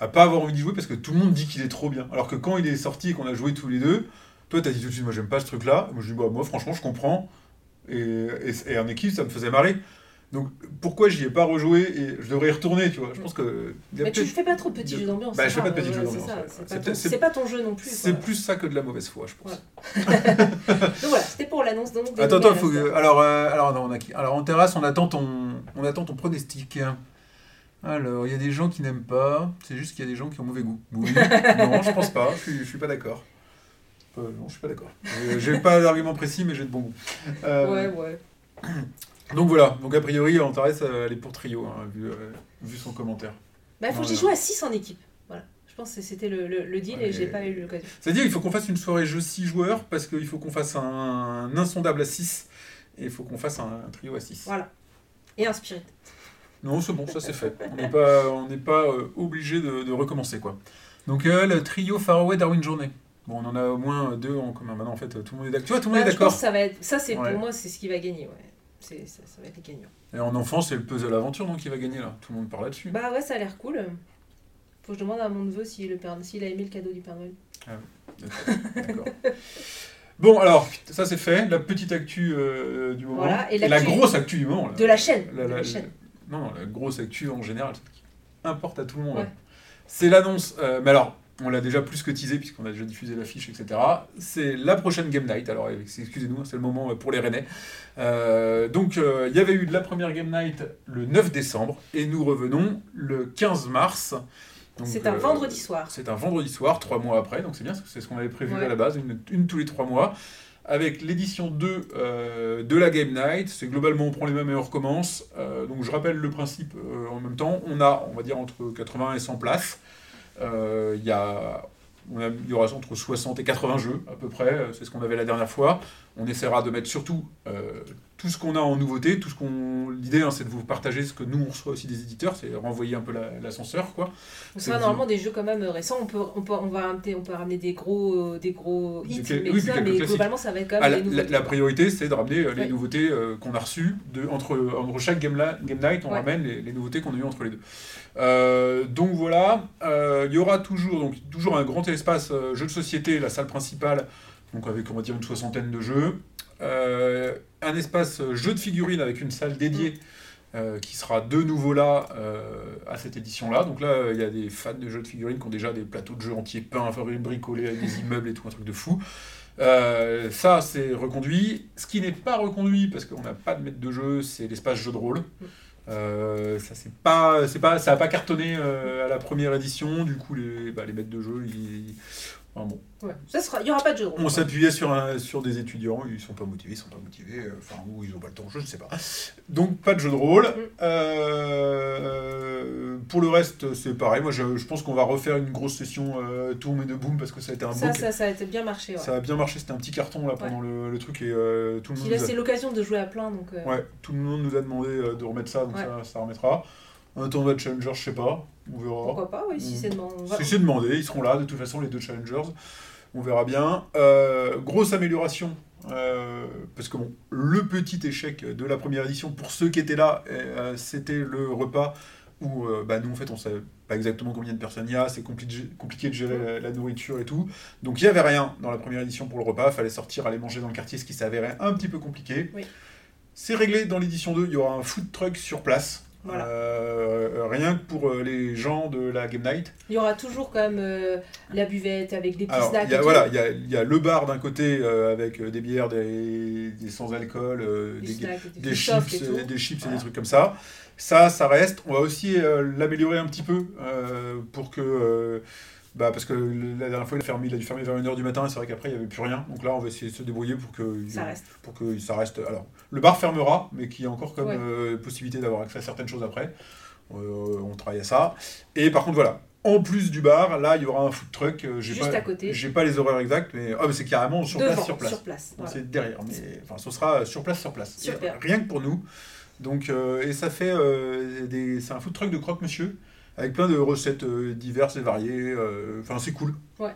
à pas avoir envie d'y jouer parce que tout le monde dit qu'il est trop bien. Alors que quand il est sorti et qu'on a joué tous les deux, toi t'as dit tout de suite, moi j'aime pas ce truc-là. Moi je dis, bah, moi franchement je comprends. Et, et, et en équipe ça me faisait marrer. Donc pourquoi j'y ai pas rejoué et je devrais y retourner, tu vois? Je pense que. mais tu fais pas trop de petits jeux d'ambiance. Bah, je fais pas de petits jeux d'ambiance. C'est pas, ton- jeu non plus. C'est plus ça que de la mauvaise foi, je pense. Donc voilà, c'était pour l'annonce. donc, Attends, attends, faut alors, euh, alors, non, on a qui? Alors, en terrasse, on attend ton, on attend ton pronostic. Alors, il y a des gens qui n'aiment pas, c'est juste qu'il y a des gens qui ont mauvais goût. Oui, non, je pense pas, je suis, suis pas d'accord. Euh, non, je suis pas d'accord. Euh, J'ai pas d'argument précis, mais j'ai de bon goût. Ouais, ouais. Donc voilà, donc a priori, terrasse, euh, elle est pour trio, hein, vu, euh, vu son commentaire. Bah, il faut que j'y joue à 6 en équipe. Voilà. Je pense que c'était le, le, le deal Ouais. et j'ai pas eu l'occasion. C'est-à-dire, il faut qu'on fasse une soirée jeu 6 joueurs, parce qu'il faut qu'on fasse un, un insondable à 6, et il faut qu'on fasse un, un trio à 6. Voilà. Et un spirit. Non, c'est bon, ça c'est fait. On n'est pas, on n'est pas euh, obligé de, de recommencer quoi. Donc euh, le trio Faraway Darwin Journée. Bon, on en a au moins deux en commun. Maintenant, en fait, tout le monde est d'accord. Tu vois, tout le monde Ouais, est d'accord. ça va être. Ça, c'est Ouais. pour moi, c'est ce qui va gagner. Ouais. C'est, ça, ça va être les gagnants. Et en enfant, c'est le puzzle aventure donc qui va gagner là. Tout le monde parle là-dessus. Bah ouais, ça a l'air cool. Faut que je demande à mon neveu s'il, le Père- s'il a aimé le cadeau du Père Noël. D'accord. Bon, alors, ça c'est fait. La petite actu euh, du moment. Voilà, et et la grosse actu du moment. là. De la chaîne. La- de la- la chaîne. Non, non, la grosse actu en général, importe à tout le monde. Ouais. C'est l'annonce, euh, mais alors, on l'a déjà plus que teasé, puisqu'on a déjà diffusé l'affiche, etc. C'est la prochaine Game Night, alors excusez-nous, c'est le moment euh, pour les Rennais. Euh, donc, euh, il y avait eu la première Game Night le 9 décembre, et nous revenons le 15 mars. C'est un euh, vendredi soir. C'est un vendredi soir, trois mois après, donc c'est bien, c'est ce qu'on avait prévu Ouais. à la base, une, une tous les trois mois, avec l'édition 2 euh, de la Game Night. C'est globalement, on prend les mêmes et on recommence. Donc je rappelle le principe en même temps. On a, on va dire, entre 80 et 100 places. Euh, Il y a il y aura entre 60 et 80 jeux à peu près, euh, c'est ce qu'on avait la dernière fois. On essaiera de mettre surtout euh, tout ce qu'on a en nouveauté, tout ce qu'on. L'idée, hein, c'est de vous partager ce que nous on reçoit aussi des éditeurs, c'est renvoyer un peu la- l'ascenseur, quoi. Donc, C'est ça, vous- normalement, des jeux quand même récents. On peut, on peut, on va ramener, on peut ramener des gros, des gros hits, mais, oui, ça, mais globalement, ça va être quand Ah, même la, des la- nouveautés. la priorité, c'est de ramener euh, les nouveautés euh, qu'on a reçues. De, entre, entre chaque game, la- game night, on Ouais. ramène les, les nouveautés qu'on a eues entre les deux. Euh, donc voilà, euh, il y aura toujours, donc, toujours un grand espace euh, jeux de société, la salle principale, donc avec on va dire une soixantaine de jeux. Euh, un espace jeux de figurines avec une salle dédiée. euh, qui sera de nouveau là euh, à cette édition-là. Donc là, il y a des fans de jeux de figurines qui ont déjà des plateaux de jeux entiers peints, bricolés avec des immeubles et tout, un truc de fou. Ça, c'est reconduit. Ce qui n'est pas reconduit, parce qu'on n'a pas de maître de jeu, c'est l'espace jeu de rôle. Ça, c'est pas, pas, ça n'a pas cartonné à la première édition. Du coup, les, bah, les maîtres de jeu, ils... enfin, bon, Ouais. Ça sera, il y aura pas de jeu de rôle. on s'appuyait sur, un- sur des étudiants, ils sont pas motivés, ils sont pas motivés, euh, enfin, ou ils ont pas le temps de jeu, je sais pas. Donc, pas de jeu de rôle. Mm. Euh, pour le reste, c'est pareil. Moi, je, je pense qu'on va refaire une grosse session euh, Tourme et de Boom parce que ça a été un Ça, ça, ça a été bien marché. Ouais. Ça a bien marché, c'était un petit carton là pendant le, le truc et euh, tout le monde. a- c'est l'occasion de jouer à plein, donc. Ouais, tout le monde nous a demandé de remettre ça, donc ça, ça remettra. Un tournoi de Challenger, je sais pas, on verra. Pourquoi pas, oui, si Mm. c'est demandé. Si c'est demandé, ils seront là, de toute façon, les deux Challengers. On verra bien. Euh, grosse amélioration. euh, parce que bon, le petit échec de la première édition, pour ceux qui étaient là, euh, c'était le repas où bah, nous, en fait, on savait pas exactement combien de personnes il y a, c'est compli- compliqué de gérer la, la nourriture et tout. Donc il n'y avait rien dans la première édition pour le repas, fallait sortir, aller manger dans le quartier, ce qui s'avérait un petit peu compliqué. Oui. C'est réglé dans l'édition 2, il y aura un food truck sur place. Voilà. Euh, rien que pour euh, les gens de la Game Night. Il y aura toujours quand même euh, la buvette avec des petits Alors, snacks. il y a, et voilà, il y a, il y a le bar d'un côté euh, avec des bières, des, des sans-alcool, des, chips, et des chips et des trucs comme ça. Ça, ça reste. On va aussi l'améliorer un petit peu pour que. bah, parce que la dernière fois, il a, fermé, il a dû fermer vers 1h du matin et c'est vrai qu'après, il n'y avait plus rien. Donc là, on va essayer de se débrouiller pour que Ça reste. pour que ça reste. Alors, le bar fermera, mais qu'il y ait encore comme Ouais. euh, possibilité d'avoir accès à certaines choses après. Euh, on travaille à ça. Et par contre, voilà. En plus du bar, là, il y aura un food truck. euh, j'ai Juste pas, à côté. J'ai pas les horaires exacts, mais ah, mais c'est carrément sur Devant, place, sur place. Sur place. voilà. C'est derrière, mais enfin, ce sera sur place, sur place. Rien que pour nous. Donc, euh, et ça fait euh, des, c'est un food truck de croque-monsieur avec plein de recettes euh, diverses et variées. Enfin, c'est cool. Ouais.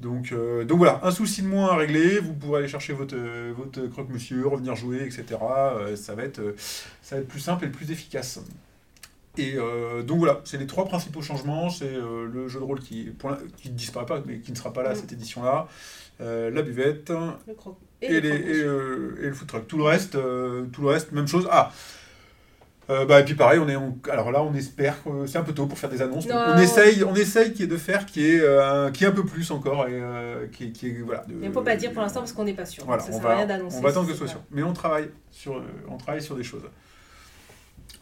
Donc, euh, donc voilà, un souci de moins à régler. Vous pourrez aller chercher votre, euh, votre croque-monsieur, revenir jouer, etc. Euh, ça, va être, ça va être plus simple et plus efficace. Et euh, donc voilà, c'est les trois principaux changements. C'est le jeu de rôle qui, pour qui ne disparaît pas, mais qui ne sera pas là Mm. cette édition-là. La buvette, Le et, les, et, et le food truck. Tout le reste, tout le reste, même chose. Ah Euh, bah, et puis pareil, on est alors là on espère que c'est un peu tôt pour faire des annonces. On essaye, on essaye qui est de faire qui est, euh, un- qui est un peu plus encore et euh, qui, est- qui est voilà. de- Mais on peut pas dire pour l'instant parce qu'on n'est pas sûr. Voilà, ça on sert à rien va, d'annoncer. on va attendre que ce soit sûr. Mais on travaille sur, euh, on travaille sur des choses.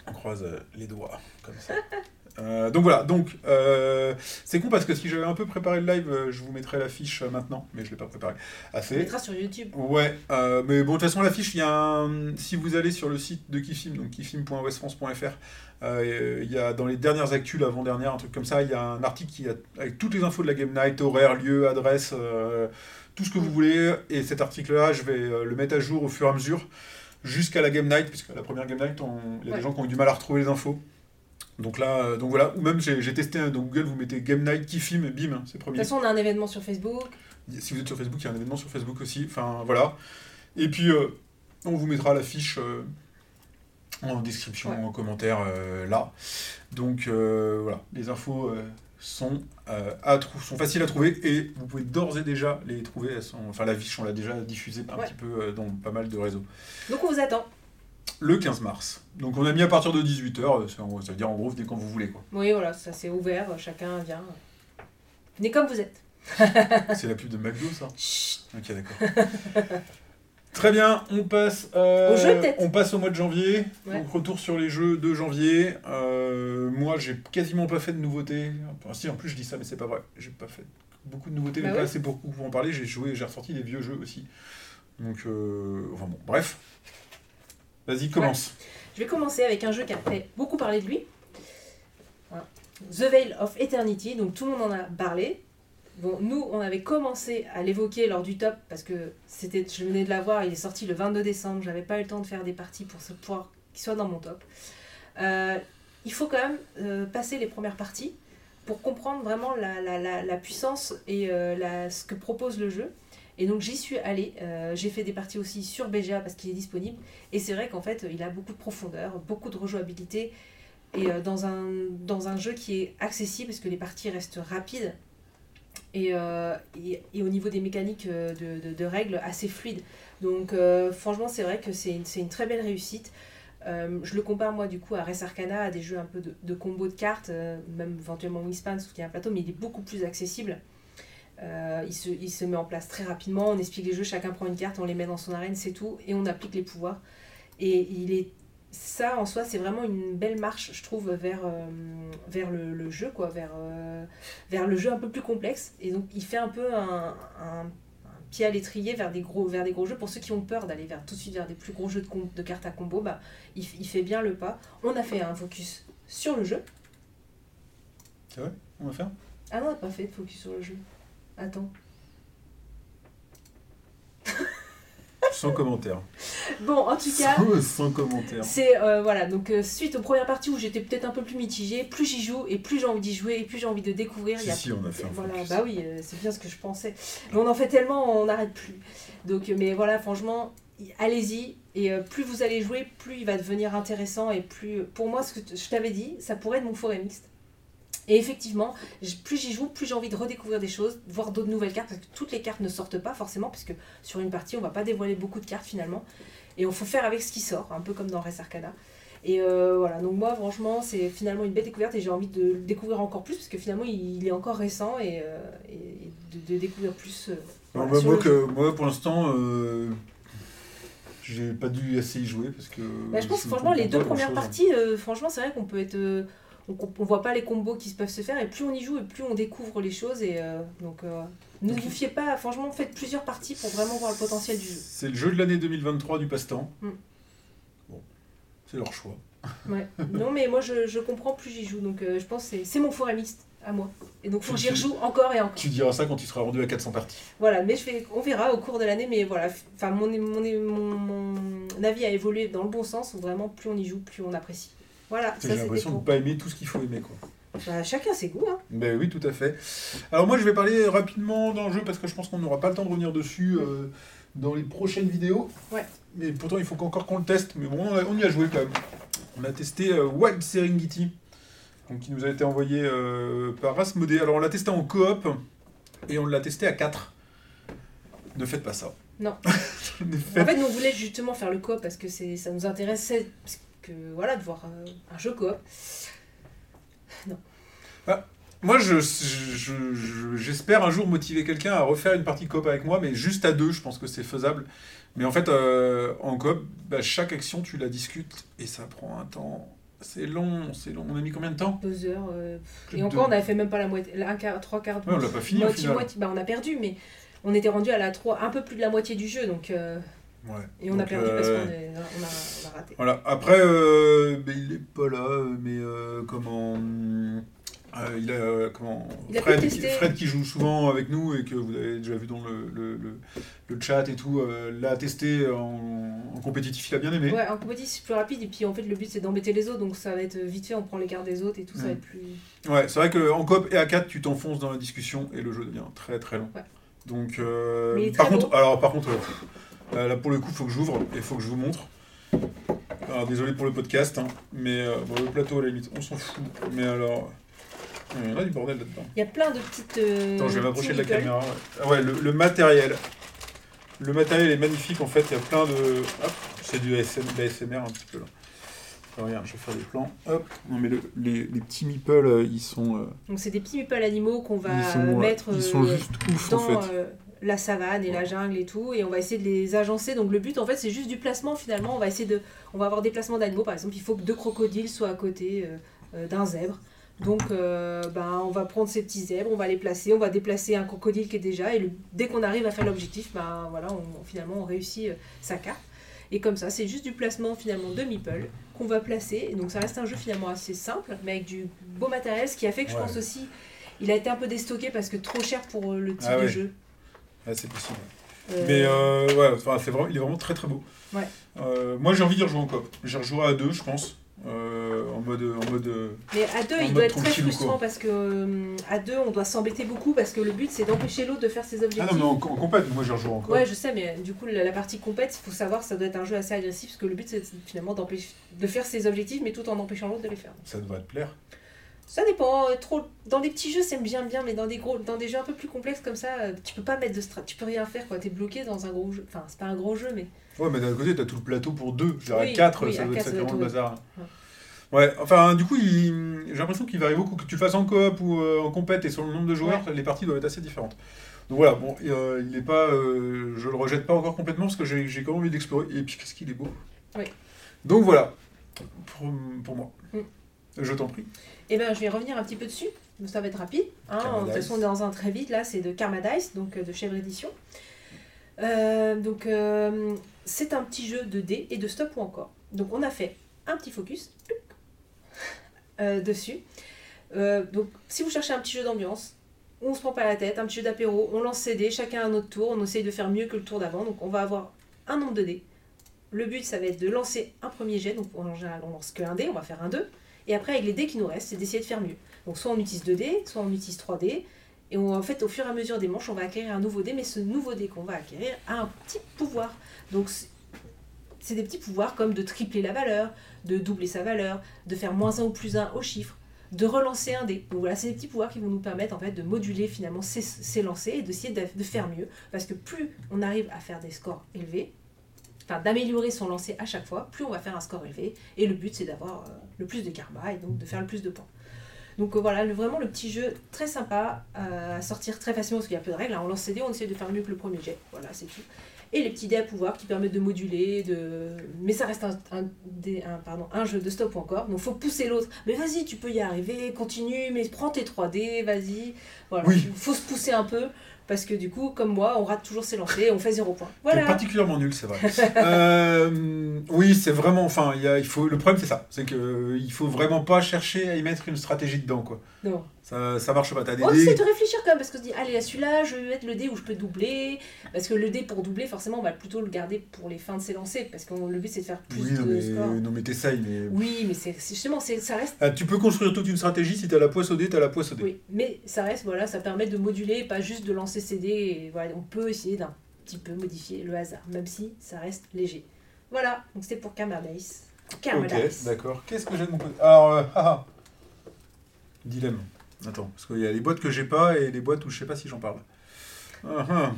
On croise euh, les doigts comme ça. Euh, donc voilà, donc euh, c'est con parce que si j'avais un peu préparé le live, euh, je vous mettrais l'affiche maintenant, mais je l'ai pas préparé pas. On assez. mettra sur YouTube. Ouais, mais bon, de toute façon, l'affiche, il y a un... si vous allez sur le site de Kifim, donc kifim.westfrance.fr, il y a dans les dernières actus, l'avant-dernière, un truc comme ça, il y a un article qui a, avec toutes les infos de la Game Night, horaire, lieu, adresse, tout ce que vous voulez. Et cet article-là, je vais le mettre à jour au fur et à mesure jusqu'à la Game Night, puisque la première Game Night, on- il y a Ouais. des gens qui ont eu du mal à retrouver les infos. Donc là, euh, donc voilà, ou même j'ai testé dans Google, vous mettez Game Night Kifim, et bim, c'est De premier. toute façon, on a un événement sur Facebook. Si vous êtes sur Facebook, il y a un événement sur Facebook aussi. Enfin, voilà. Et puis, euh, on vous mettra la fiche euh, en description, Ouais. en commentaire, euh, là. Donc, voilà. Les infos sont, à sont faciles à trouver et vous pouvez d'ores et déjà les trouver. Elles sont, enfin, la fiche, on l'a déjà diffusée un Ouais. petit peu dans pas mal de réseaux. Donc on vous attend. Le 15 mars. Donc, on a mis à partir de 18h. Ça veut dire, en gros, venez quand vous voulez. quoi. Oui, voilà, ça c'est ouvert. Chacun vient. Venez comme vous êtes. C'est la pub de McDo, ça? Chut. Ok, d'accord. Très bien, on passe, euh, Au jeu, on passe au mois de janvier. Ouais. Donc retour sur les jeux de janvier. Euh, moi, j'ai quasiment pas fait de nouveautés. Enfin, si, en plus, je dis ça, mais c'est pas vrai. J'ai pas fait beaucoup de nouveautés, Bah mais pas assez pour, pour en parler. J'ai joué, j'ai ressorti des vieux jeux aussi. Donc, euh, enfin bon, bref. Vas-y, commence. Je vais commencer avec un jeu qui a fait beaucoup parler de lui. The Veil of Eternity. Donc tout le monde en a parlé. Bon, nous, on avait commencé à l'évoquer lors du top parce que c'était, je venais de l'avoir, il est sorti le 22 décembre, j'avais pas eu le temps de faire des parties pour qu'il soit dans mon top. Euh, il faut quand même euh, passer les premières parties pour comprendre vraiment la, la, la, puissance et euh, ce que propose le jeu. Et donc j'y suis allée, euh, j'ai fait des parties aussi sur BGA parce qu'il est disponible. Et c'est vrai qu'en fait, il a beaucoup de profondeur, beaucoup de rejouabilité. Et euh, dans, un, dans un jeu qui est accessible, parce que les parties restent rapides. Et, euh, et, au niveau des mécaniques de, de, règles, assez fluide. Donc franchement, c'est vrai que c'est une, une très belle réussite. Je le compare moi du coup à Res Arcana, à des jeux un peu de, de combo de cartes, même éventuellement Wingspan, y a un plateau, mais il est beaucoup plus accessible. Euh, il, se, il se met en place très rapidement, on explique les jeux, chacun prend une carte, on les met dans son arène, c'est tout, et on applique les pouvoirs. Et il est ça en soi, c'est vraiment une belle marche, je trouve, vers, euh, vers le, le jeu, quoi, vers, euh, vers le jeu un peu plus complexe. Et donc, il fait un peu un, un, un pied à l'étrier vers des, gros, vers des gros jeux. Pour ceux qui ont peur d'aller vers, tout de suite vers des plus gros jeux de, com- de cartes à combo, bah, il, il fait bien le pas. On a fait un focus sur le jeu. C'est vrai? On va faire? Ah non, on n'a pas fait de focus sur le jeu. Attends. Sans commentaire. Bon, en tout cas. Sans, sans commentaire. C'est euh, voilà, donc euh, suite aux premières parties où j'étais peut-être un peu plus mitigée, plus j'y joue et plus j'ai envie d'y jouer et plus j'ai envie de découvrir. Si, il y a- si, on a fait un Voilà, bah oui, euh, c'est bien ce que je pensais. Mais on en fait tellement, on n'arrête plus. Donc, mais voilà, franchement, allez-y. Et plus vous allez jouer, plus il va devenir intéressant et plus. Pour moi, ce que je t'avais dit, ça pourrait être mon forêt mixte. Et effectivement, plus j'y joue, plus j'ai envie de redécouvrir des choses, voir d'autres nouvelles cartes, parce que toutes les cartes ne sortent pas forcément, puisque sur une partie, on va pas dévoiler beaucoup de cartes finalement. Et on faut faire avec ce qui sort, un peu comme dans Res Arcana. Et euh, voilà, donc moi, franchement, c'est finalement une belle découverte et j'ai envie de le découvrir encore plus, parce que finalement, il, il est encore récent et, euh, et de, de découvrir plus. euh, voilà, bah, moi, que, pour l'instant, j'ai pas dû assez y jouer parce que. Bah, je pense que franchement, les deux premières parties, euh, franchement, c'est vrai qu'on peut être. euh, on, on voit pas les combos qui peuvent se faire et plus on y joue et plus on découvre les choses. Et euh, donc, euh, ne vous fiez pas, franchement, faites plusieurs parties pour vraiment voir le potentiel du jeu. C'est le jeu de l'année 2023 du passe-temps. Mm. Bon, c'est leur choix. Ouais. non, mais moi, je, je comprends plus j'y joue. Donc, euh, je pense que c'est- mon mixte à moi. Et donc, faut que j'y rejoue encore et encore. Tu diras ça quand il sera rendu à 400 parties. Voilà, mais je vais, on verra au cours de l'année, mais voilà, enfin mon, mon, mon, mon avis a évolué dans le bon sens, où vraiment plus on y joue, plus on apprécie. Voilà, ça J'ai l'impression de ne pas aimer tout ce qu'il faut aimer. Quoi. Bah, chacun ses goûts, hein. Ben oui, tout à fait. Alors moi, je vais parler rapidement d'un jeu parce que je pense qu'on n'aura pas le temps de revenir dessus euh, dans les prochaines vidéos. Ouais. Mais pourtant, il faut encore qu'on le teste. Mais bon, on, a- on y a joué quand même. On a testé euh, Wild Serengeti, donc, qui nous a été envoyé euh, par Asmodée. Alors on l'a testé en coop et on l'a testé à 4. Ne faites pas ça. Non. En fait, nous, on voulait justement faire le coop parce que ça nous intéressait, que voilà, de voir euh, un jeu coop. Moi, je- je- je- j'espère un jour motiver quelqu'un à refaire une partie coop avec moi, mais juste à deux, je pense que c'est faisable. Mais en fait, euh, en coop, bah, chaque action, tu la discutes et ça prend un temps. C'est long, c'est long. On a mis combien de temps? Deux heures. euh, Et encore, deux. on avait fait même pas la moitié, un quart, trois quarts. Ouais, on l'a pas fini au moitié, final. moitié. Bah, on a perdu, mais on était rendu à la trois, un peu plus de la moitié du jeu, donc. euh, Ouais. Et on a perdu parce euh, qu'on on a, on a raté. Voilà. Après, euh, il est pas là, mais euh, comment euh, il a comment Il a Fred, qui, tester. Fred qui joue souvent avec nous et que vous avez déjà vu dans le, le, le, le chat et tout, euh, l'a testé en, en compétitif, il a bien aimé. Ouais, en compétition c'est plus rapide et puis en fait le but c'est d'embêter les autres donc ça va être vite fait, on prend les cartes des autres et tout, ça va Mm. être plus. Ouais, c'est vrai qu'en coop et à 4, tu t'enfonces dans la discussion et le jeu devient très très long. Ouais. Donc, euh, par contre, alors par contre, euh, là, pour le coup, il faut que j'ouvre et il faut que je vous montre. Alors désolé pour le podcast, hein, mais euh, bon, le plateau à la limite, on s'en fout. Mais alors, euh, on a du bordel là-dedans. Il y a plein de petites. euh, Attends, je vais m'approcher de la caméra. ouais. Ah ouais, le, le matériel. Le matériel est magnifique en fait, il y a plein de. Hop, c'est du ASM, de l'ASMR un petit peu là. Alors, regarde, je vais faire des plans. Hop, non mais le- les, les petits meeples, ils sont. euh, Donc c'est des petits meeples animaux qu'on va ils sont, mettre ils sont euh, juste ouf dans en fait. La savane et la jungle et tout et on va essayer de les agencer. Donc le but en fait c'est juste du placement finalement. On va essayer de, on va avoir des placements d'animaux par exemple. Il faut que deux crocodiles soient à côté euh, euh, d'un zèbre. Donc euh, ben, on va prendre ces petits zèbres, on va les placer, on va déplacer un crocodile qui est déjà et le- dès qu'on arrive à faire l'objectif, ben voilà, on, finalement on réussit euh, sa carte. Et comme ça, c'est juste du placement finalement de meeple qu'on va placer. Et donc ça reste un jeu finalement assez simple, mais avec du beau matériel, ce qui a fait que je pense aussi Il a été un peu déstocké parce que trop cher pour le type Ah de jeu. Ouais, c'est possible. Euh, Mais euh, ouais, enfin, c'est vraiment, il est vraiment très très beau. Ouais. Euh, moi j'ai envie d'y rejouer en coop. J'ai rejoué à deux, je pense. euh, en mode. En mode Mais à deux, il doit être très frustrant parce que à deux, on doit s'embêter beaucoup parce que le but c'est d'empêcher l'autre de faire ses objectifs. Ah non, mais en, en compète, moi j'ai rejoué en coop. Ouais, je sais, mais du coup, la, la partie compète, il faut savoir ça doit être un jeu assez agressif parce que le but c'est finalement d'empêcher de faire ses objectifs mais tout en empêchant l'autre de les faire. Ça devrait te plaire. Ça dépend. euh, Trop dans des petits jeux, c'est bien bien, mais dans des gros, dans des jeux un peu plus complexes comme ça, euh, tu peux pas mettre de strat, tu peux rien faire quoi. T'es bloqué dans un gros jeu. Enfin, c'est pas un gros jeu, mais Ouais, mais d'un côté, t'as tout le plateau pour deux. Je Oui, 4, oui, ça doit être quatre, sacrément le bazar. Ouais, enfin, du coup, il- j'ai l'impression qu'il varie beaucoup. Que tu fasses en coop ou euh, en compète et sur le nombre de joueurs, les parties doivent être assez différentes. Donc voilà, bon, euh, il est pas. euh, je le rejette pas encore complètement parce que j'ai j'ai quand même envie d'explorer. Et puis, qu'est-ce qu'il est beau. Oui. Donc voilà, pour, pour moi. Mm. Je t'en prie. Eh ben, je vais revenir un petit peu dessus. Donc, ça va être rapide. hein. De toute façon, dans un très vite, là, c'est de Karma Dice, donc euh, de Chèvre Édition. Euh, donc, euh, c'est un petit jeu de dés et de stop ou encore. Donc, on a fait un petit focus euh, dessus. Donc, si vous cherchez un petit jeu d'ambiance, on se prend pas la tête, un petit jeu d'apéro, on lance ses dés, chacun à notre tour, on essaye de faire mieux que le tour d'avant. Donc, on va avoir un nombre de dés. Le but, ça va être de lancer un premier jet. Donc, en général, on lance que un dé, on va faire un 2. Et après, avec les dés qui nous restent, c'est d'essayer de faire mieux. Donc, soit on utilise 2 dés, soit on utilise 3 dés. Et en fait, au fur et à mesure des manches, on va acquérir un nouveau dé, mais ce nouveau dé qu'on va acquérir a un petit pouvoir. Donc, c'est- des petits pouvoirs comme de tripler la valeur, de doubler sa valeur, de faire moins 1 ou plus 1 au chiffre, de relancer un dé. Donc voilà, c'est des petits pouvoirs qui vont nous permettre en de moduler finalement ces, lancers et d'essayer de, de faire mieux. Parce que plus on arrive à faire des scores élevés, enfin d'améliorer son lancer à chaque fois, plus on va faire un score élevé. Et le but c'est d'avoir euh, le plus de karma et donc de faire le plus de points. Donc euh, voilà, le- vraiment le petit jeu très sympa euh, à sortir très facilement parce qu'il y a peu de règles. hein. On lance ses dés, on essaie de faire mieux que le premier jet. Voilà, c'est tout. Et les petits dés à pouvoir qui permettent de moduler, de... mais ça reste un, un, dé- un- pardon, un jeu de stop ou encore. Donc faut pousser l'autre. Mais vas-y, tu peux y arriver, continue, mais prends tes 3 dés, vas-y. Voilà, Oui. faut se pousser un peu parce que du coup, comme moi, on rate toujours ses lancers et on fait 0 points. C'est particulièrement nul, c'est vrai. Euh, oui, c'est vraiment. Enfin, il faut. Le problème, c'est ça. C'est que il faut vraiment pas chercher à y mettre une stratégie dedans, quoi. Non. Ça, ça marche pas. T'as des On dés. essaie de réfléchir quand même parce qu'on se dit, allez, à celui-là, je vais mettre le dé où je peux doubler. Parce que le dé pour doubler, forcément, on va plutôt le garder pour les fins de ses lancers. Parce que le but, c'est de faire plus Oui, non, de mais, scores. non, mais t'essayes, mais. Oui, mais c'est c'est justement, c'est- ça reste. Ah, tu peux construire toute une stratégie. Si t'as la poisse au dé, t'as la poisse au dé. Oui, mais ça reste, voilà, ça permet de moduler, pas juste de lancer ses dés. Et voilà, on peut essayer d'un petit peu modifier le hasard, même si ça reste léger. Voilà, donc c'était pour. Karma Ok, d'accord. Qu'est-ce que j'ai de mon côté? Alors, euh, haha. dilemme. Attends, parce qu'il y a les boîtes que j'ai pas et les boîtes où je sais pas si j'en parle. Ah.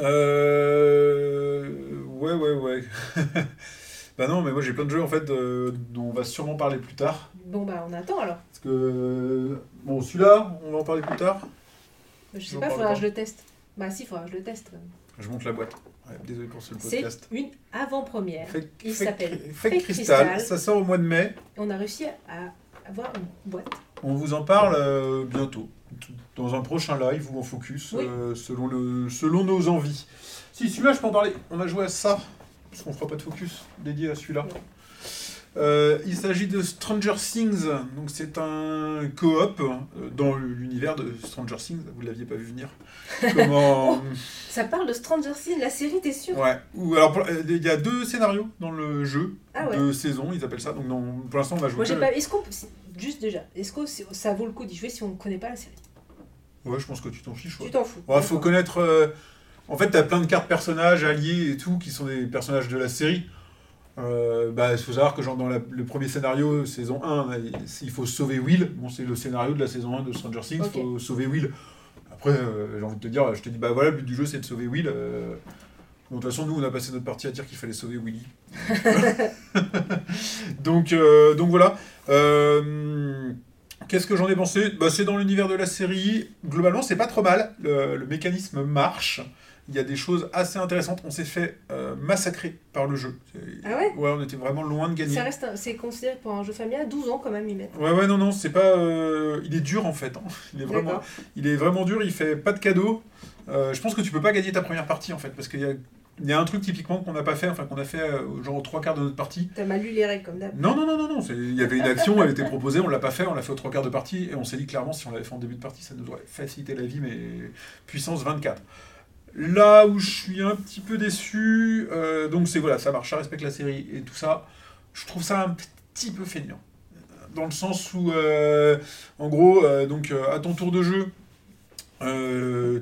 Euh, Ouais, ouais, ouais. bah non, mais moi j'ai plein de jeux en fait euh, dont on va sûrement parler plus tard. Bon, bah, on attend alors. Parce que. Bon, celui-là, on va en parler plus tard. Je sais pas, faudra que je le teste. Bah, si, faudra que je le teste. quand même. Je monte la boîte. Ouais, désolé pour ce C'est podcast. une avant-première. Il Fake- s'appelle Fake Fake Crystal. Crystal. Ça sort au mois de mai. On a réussi à avoir une boîte. On vous en parle euh, bientôt, dans un prochain live ou en focus, Oui. euh, selon, le, selon nos envies. Si, celui-là, je peux en parler. On a joué à ça, parce qu'on fera pas de focus dédié à celui-là. Euh, il s'agit de Stranger Things, donc c'est un coop euh, dans l'univers de Stranger Things. Vous l'aviez pas vu venir. Comment Ça parle de Stranger Things, la série, t'es sûr? Ouais. Ou alors il y a deux scénarios dans le jeu, Ah ouais. deux saisons, ils appellent ça. Donc dans- pour l'instant, on va jouer. Moi, pas. Est-ce qu'on. Juste déjà, est-ce que ça vaut le coup d'y jouer si on ne connaît pas la série? Ouais, je pense que tu t'en fiches. ouais. Tu t'en fous. Ouais, faut connaître. euh, En fait, t'as plein de cartes personnages alliés et tout qui sont des personnages de la série. Euh, bah, il faut savoir que genre dans la- le premier scénario, saison 1, là, il faut sauver Will. Bon, c'est le scénario de la saison 1 de Stranger Things, il faut sauver Will. Après, euh, j'ai envie de te dire, je te dis, bah voilà, le but du jeu c'est de sauver Will. Bon, de toute façon, nous on a passé notre partie à dire qu'il fallait sauver Willy. donc, euh, donc voilà. Euh, Qu'est-ce que j'en ai pensé? Bah, C'est dans l'univers de la série. Globalement, c'est pas trop mal. Le, le mécanisme marche. Il y a des choses assez intéressantes. On s'est fait euh, massacrer par le jeu. Ah ouais? Ouais, on était vraiment loin de gagner. Ça reste, un- c'est considéré pour un jeu familial, 12 ans quand même, ils mettent. Ouais, ouais, non, non, c'est pas. euh, Il est dur en fait. hein. Il est vraiment, D'accord. il est vraiment dur. Il fait pas de cadeaux. Euh, je pense que tu peux pas gagner ta première partie en fait, parce qu'il y a Il y a un truc typiquement qu'on n'a pas fait, enfin qu'on a fait euh, genre aux trois quarts de notre partie. T'as mal lu les règles comme d'hab. Non, non, non, non, non. Il y avait une action, elle était proposée, on l'a pas fait, on l'a fait aux trois quarts de partie, et on s'est dit clairement, si on l'avait fait en début de partie, ça nous aurait facilité la vie, mais puissance 24. Là où je suis un petit peu déçu, euh, donc c'est voilà, ça marche, ça respecte la série et tout ça, je trouve ça un petit peu feignant. Dans le sens où, euh, en gros, donc à ton tour de jeu,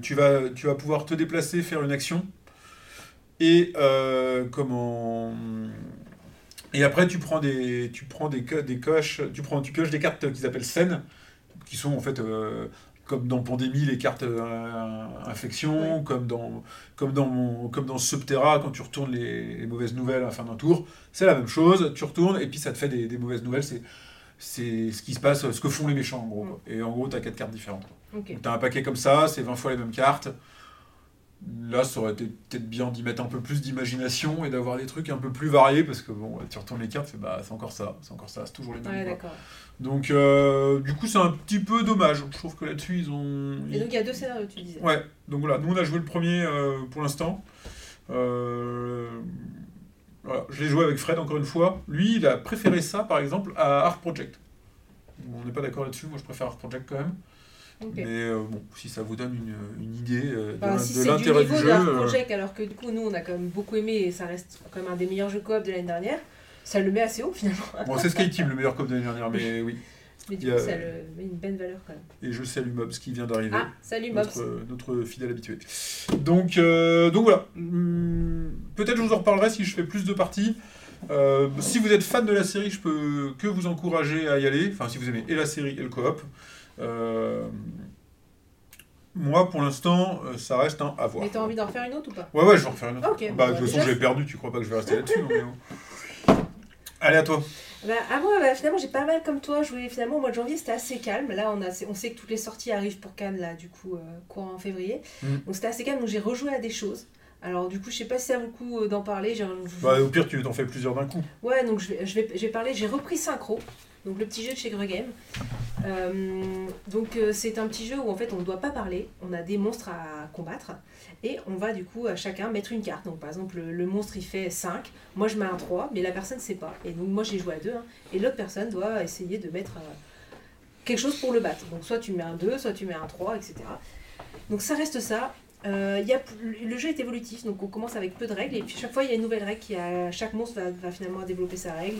tu, vas, tu vas pouvoir te déplacer, faire une action, et euh, comment et après tu prends des tu prends des, des coches tu prends tu pioches des cartes qu'ils appellent scènes qui sont en fait euh, comme dans Pandémie les cartes euh, infection comme dans comme dans mon- comme dans Subterra quand tu retournes les, les mauvaises nouvelles à la fin d'un tour c'est la même chose tu retournes et puis ça te fait des, des mauvaises nouvelles c'est c'est ce qui se passe ce que font les méchants en gros quoi. et en gros tu as quatre cartes différentes Ok. donc t'as un paquet comme ça, c'est 20 fois les mêmes cartes. Là, ça aurait été peut-être bien d'y mettre un peu plus d'imagination et d'avoir des trucs un peu plus variés parce que bon, tu retournes les cartes, c'est bah, c'est encore ça, c'est encore ça, c'est toujours les mêmes. Ouais, donc, euh, du coup, c'est un petit peu dommage. Je trouve que là-dessus, ils ont. Et donc il y a deux scénarios, tu disais. Ouais, donc voilà, nous on a joué le premier euh, pour l'instant. Euh, voilà, je l'ai joué avec Fred encore une fois. Lui, il a préféré ça par exemple à Art Project. On n'est pas d'accord là-dessus, moi je préfère Art Project quand même. Mais euh, bon, si ça vous donne une, une idée euh, de, Enfin, l'in- si de c'est du l'intérêt du, de jeu. Euh, Project, alors que du coup, nous, on a quand même beaucoup aimé et ça reste quand même un des meilleurs jeux coop de l'année dernière, ça le met assez haut finalement. Bon, c'est Sky Team le meilleur cop de l'année dernière, mais oui. Mais du coup, a- ça le met une belle valeur quand même. Et je salue Mobs qui vient d'arriver. Ah, salut Mobs. notre, notre fidèle habitué. Donc, euh, donc voilà. Hum, Peut-être je vous en reparlerai si je fais plus de parties. Si vous êtes fan de la série, je peux que vous encourager à y aller. Enfin, si vous aimez et la série et le coop. Euh, moi, pour l'instant, euh, ça reste un à voir. Mais t'as envie d'en refaire une autre ou pas? Ouais, ouais, je vais en refaire une autre. Bah, de toute façon, j'ai perdu, tu crois pas que je vais rester là-dessus. Allez, à toi. Bah, à moi, bah, finalement, j'ai pas mal comme toi joué. Finalement, au mois de janvier, c'était assez calme. Là, on, a, on sait que toutes les sorties arrivent pour Cannes, là, du coup, euh, courant en février. Mm. Donc, c'était assez calme. Donc, j'ai rejoué à des choses. Alors, du coup, je sais pas si ça vaut le coup d'en parler. Bah, au pire, tu t'en fais plusieurs d'un coup. Ouais, donc je vais, je vais, je vais parler. J'ai repris Synchro, donc le petit jeu de chez Gregame. Euh, donc euh, c'est un petit jeu où en fait on ne doit pas parler, on a des monstres à combattre et on va du coup à chacun mettre une carte. Donc par exemple le, monstre il fait 5, moi je mets un 3, mais la personne ne sait pas. Et donc moi j'ai joué à 2 et l'autre personne doit essayer de mettre euh, quelque chose pour le battre. Donc soit tu mets un 2, soit tu mets un 3, etc. Donc ça reste ça. Euh, le jeu est évolutif, donc on commence avec peu de règles, et puis chaque fois il y a une nouvelle règle qui a, chaque monstre va finalement développer sa règle.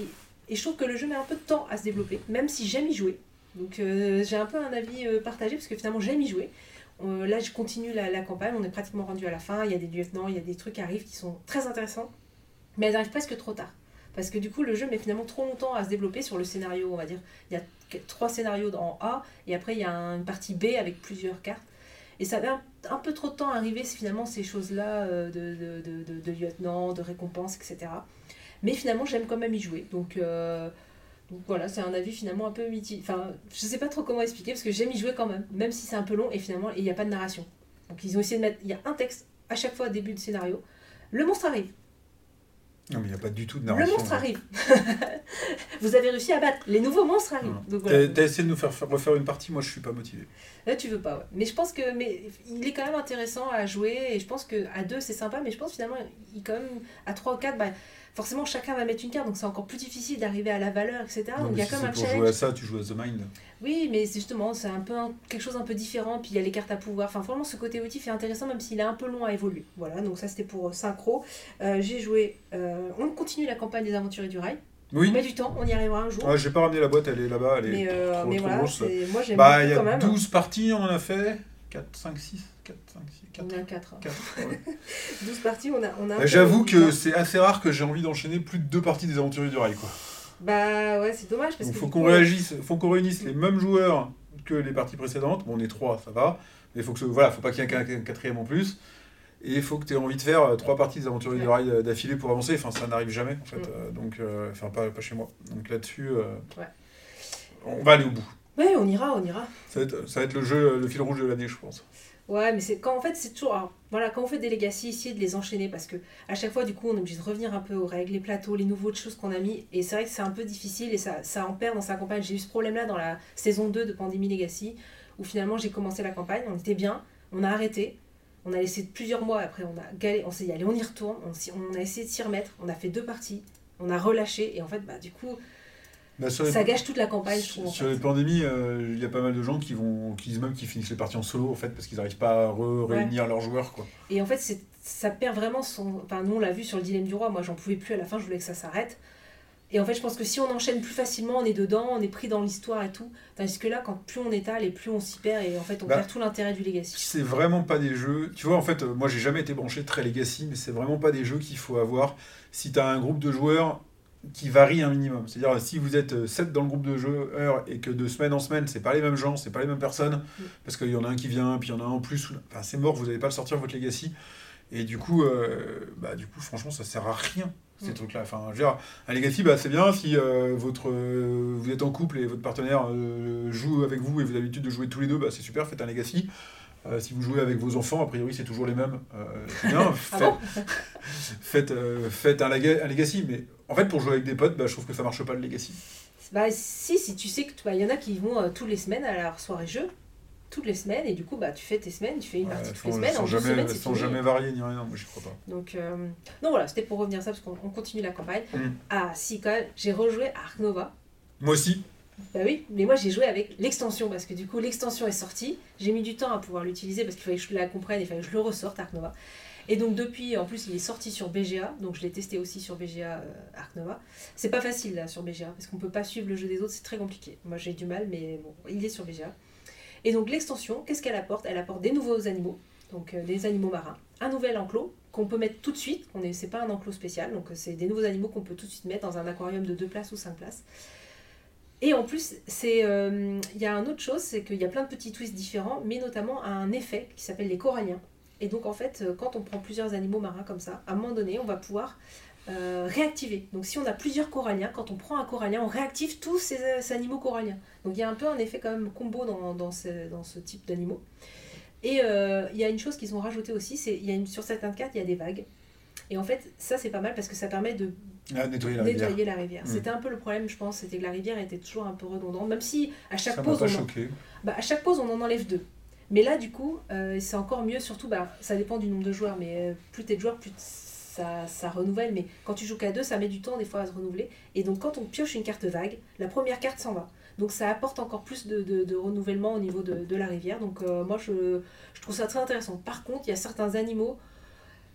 Et je trouve que le jeu met un peu de temps à se développer, même si j'aime y jouer. Donc euh, j'ai un peu un avis euh, partagé, parce que finalement j'aime y jouer. Euh, là je continue la, campagne, on est pratiquement rendu à la fin, il y a des lieutenants, il y a des trucs qui arrivent qui sont très intéressants, mais elles arrivent presque trop tard. Parce que du coup le jeu met finalement trop longtemps à se développer sur le scénario, on va dire. Il y a trois scénarios en A, et après il y a un- une partie B avec plusieurs cartes. Et ça met un, peu trop de temps à arriver finalement ces choses-là de, de, de, de, de lieutenant, de récompense, etc. Mais finalement, j'aime quand même y jouer. Donc, euh, donc voilà, c'est un avis finalement un peu mitigé. Enfin, je sais pas trop comment expliquer parce que j'aime y jouer quand même, même si c'est un peu long et finalement, il n'y a pas de narration. Donc ils ont essayé de mettre. Il y a un texte à chaque fois au début du scénario. Le monstre arrive. Non, mais il n'y a pas du tout de Le narration. monstre arrive. Vous avez réussi à battre. Les nouveaux monstres arrivent. Voilà. Voilà. T'as t'as essayé de nous faire faire- refaire une partie, moi je suis pas motivé. Là, tu veux pas, ouais. Mais je pense que mais il est quand même intéressant à jouer et je pense que à deux c'est sympa, mais je pense finalement il quand même à trois ou quatre, bah, forcément chacun va mettre une carte, donc c'est encore plus difficile d'arriver à la valeur, etc. Non, donc il y a si même un pour jouer à challenge. ça, tu joues à The Mind. Oui, mais justement c'est un peu un- quelque chose un peu différent, puis il y a les cartes à pouvoir. Enfin, vraiment ce côté outil est intéressant, même s'il est un peu long à évoluer. Voilà, donc ça c'était pour euh, Synchro. Euh, J'ai joué. euh, on continue la campagne des Aventuriers du Rail. Oui. On met du temps, on y arrivera un jour. Ah, j'ai pas ramené la boîte, elle est là-bas, elle est mais euh, trop, mais trop voilà, grosse. moi j'aime Bah, il y a quand même. 12 parties, on en a fait 4, 5, 6, 4, 5, 6, 4. On a 4. 4 ouais. 12 parties, on a, on a Euh, J'avoue que c'est assez rare que j'ai envie d'enchaîner plus de deux parties des aventuriers du rail. Quoi. Bah ouais, c'est dommage parce Donc que. faut qu'on coup, réagisse, faut qu'on réunisse les mêmes joueurs que les parties précédentes. Bon, on est trois, ça va. Mais faut que ce- voilà, faut pas qu'il y ait un, un quatrième en plus. Et il faut que tu aies envie de faire euh, trois parties des aventuriers du rail euh, d'affilée pour avancer. Enfin, ça n'arrive jamais en fait. Mm. Euh, donc, euh, enfin, pas, pas chez moi. Donc là-dessus, euh, Ouais. on va aller au bout. Ouais, on ira, on ira. Ça va, être, ça va être le jeu, le fil rouge de l'année, je pense. Ouais, mais c'est quand en fait c'est toujours alors, voilà quand on fait des legacy essayez de les enchaîner parce que à chaque fois du coup on est obligé de revenir un peu aux règles, les plateaux, les nouveaux choses qu'on a mis et c'est vrai que c'est un peu difficile et ça ça en perd dans sa campagne. J'ai eu ce problème là dans la saison 2 de Pandémie Legacy où finalement j'ai commencé la campagne, on était bien, on a arrêté. On a laissé plusieurs mois après, on a galé, on s'est dit allez on y retourne, on, on a essayé de s'y remettre, on a fait deux parties, on a relâché et en fait bah du coup Bah, les- ça gâche toute la campagne je trouve. Sur les pandémies, euh, il y a pas mal de gens qui vont, qui disent même qu'ils finissent les parties en solo en fait parce qu'ils n'arrivent pas à réunir leurs joueurs quoi. Et en fait c'est ça perd vraiment son. Enfin nous on l'a vu sur le dilemme du roi, moi j'en pouvais plus à la fin, je voulais que ça s'arrête. Et en fait je pense que si on enchaîne plus facilement, on est dedans, on est pris dans l'histoire et tout. Tandis que là quand plus on étale et plus on s'y perd et en fait on Bah, perd tout l'intérêt du legacy. C'est vraiment pas des jeux. Tu vois, en fait, euh, moi j'ai jamais été branché très Legacy, mais c'est vraiment pas des jeux qu'il faut avoir si tu as un groupe de joueurs qui varie un minimum. C'est-à-dire, si vous êtes 7 dans le groupe de joueurs et que de semaine en semaine, c'est pas les mêmes gens, c'est pas les mêmes personnes, Mm. parce qu'il y en a un qui vient, puis il y en a un en plus, enfin c'est mort, vous n'allez pas le sortir votre Legacy. Et du coup, euh, bah, du coup, franchement, ça sert à rien. Ces Mm. trucs-là. Enfin, je veux dire, un Legacy, bah, c'est bien si euh, votre, euh, vous êtes en couple et votre partenaire euh, joue avec vous et vous avez l'habitude de jouer tous les deux, bah, c'est super, faites un Legacy. Euh, si vous jouez avec vos enfants, a priori c'est toujours les mêmes. Euh, c'est bien, Ah faites, bon? faites, euh, faites un, un Legacy. Mais en fait, pour jouer avec des potes, bah, je trouve que ça marche pas le Legacy. Bah si, si tu sais que bah, il y en a qui vont euh, toutes les semaines à leur soirée jeu, toutes les semaines, et du coup bah tu fais tes semaines, tu fais une Ouais, partie toutes les semaines, sans en deux jamais, semaines c'est sans fini. jamais varier ni rien, moi j'y crois pas. Donc, euh, donc voilà, c'était pour revenir à ça parce qu'on on continue la campagne. Mm. Ah si quand même, j'ai rejoué à Ark Nova. Moi aussi, Bah oui, mais moi j'ai joué avec l'extension parce que du coup l'extension est sortie. J'ai mis du temps à pouvoir l'utiliser parce qu'il fallait que je la comprenne, il fallait que je le ressorte Ark Nova. Et donc depuis, en plus il est sorti sur BGA, donc je l'ai testé aussi sur BGA euh, Ark Nova. C'est pas facile là sur BGA parce qu'on peut pas suivre le jeu des autres, c'est très compliqué. Moi j'ai du mal, mais bon, il est sur BGA. Et donc l'extension, qu'est-ce qu'elle apporte? Elle apporte des nouveaux animaux, donc euh, des animaux marins, un nouvel enclos qu'on peut mettre tout de suite. On est, pas un enclos spécial, donc euh, c'est des nouveaux animaux qu'on peut tout de suite mettre dans un aquarium de deux places ou cinq places. Et en plus, euh, il y a une autre chose, c'est qu'il y a plein de petits twists différents, mais notamment un effet qui s'appelle les coralliens. Et donc en fait, euh, quand on prend plusieurs animaux marins comme ça, à un moment donné, on va pouvoir euh, réactiver. Donc si on a plusieurs coralliens, quand on prend un corallien, on réactive tous ces, ces animaux coralliens. Donc il y a un peu un effet quand même combo dans, dans, ce, dans ce type d'animaux. Et euh, il y a une chose qu'ils ont rajouté aussi, c'est y a une, sur certaines cartes, il y a des vagues. Et en fait, ça c'est pas mal parce que ça permet de ah, nettoyer la rivière. nettoyer la rivière. Mm. C'était un peu le problème, je pense, c'était que la rivière était toujours un peu redondante, même si à chaque Ça pause, on en, bah, à chaque pause on en enlève deux. Mais là, du coup, euh, c'est encore mieux, surtout, bah, ça dépend du nombre de joueurs, mais euh, plus t'es de joueurs, plus ça, ça renouvelle. Mais quand tu joues qu'à deux, ça met du temps des fois à se renouveler. Et donc, quand on pioche une carte vague, la première carte s'en va. Donc, ça apporte encore plus de, renouvellement au niveau de, la rivière. Donc, euh, moi, je, je trouve ça très intéressant. Par contre, il y a certains animaux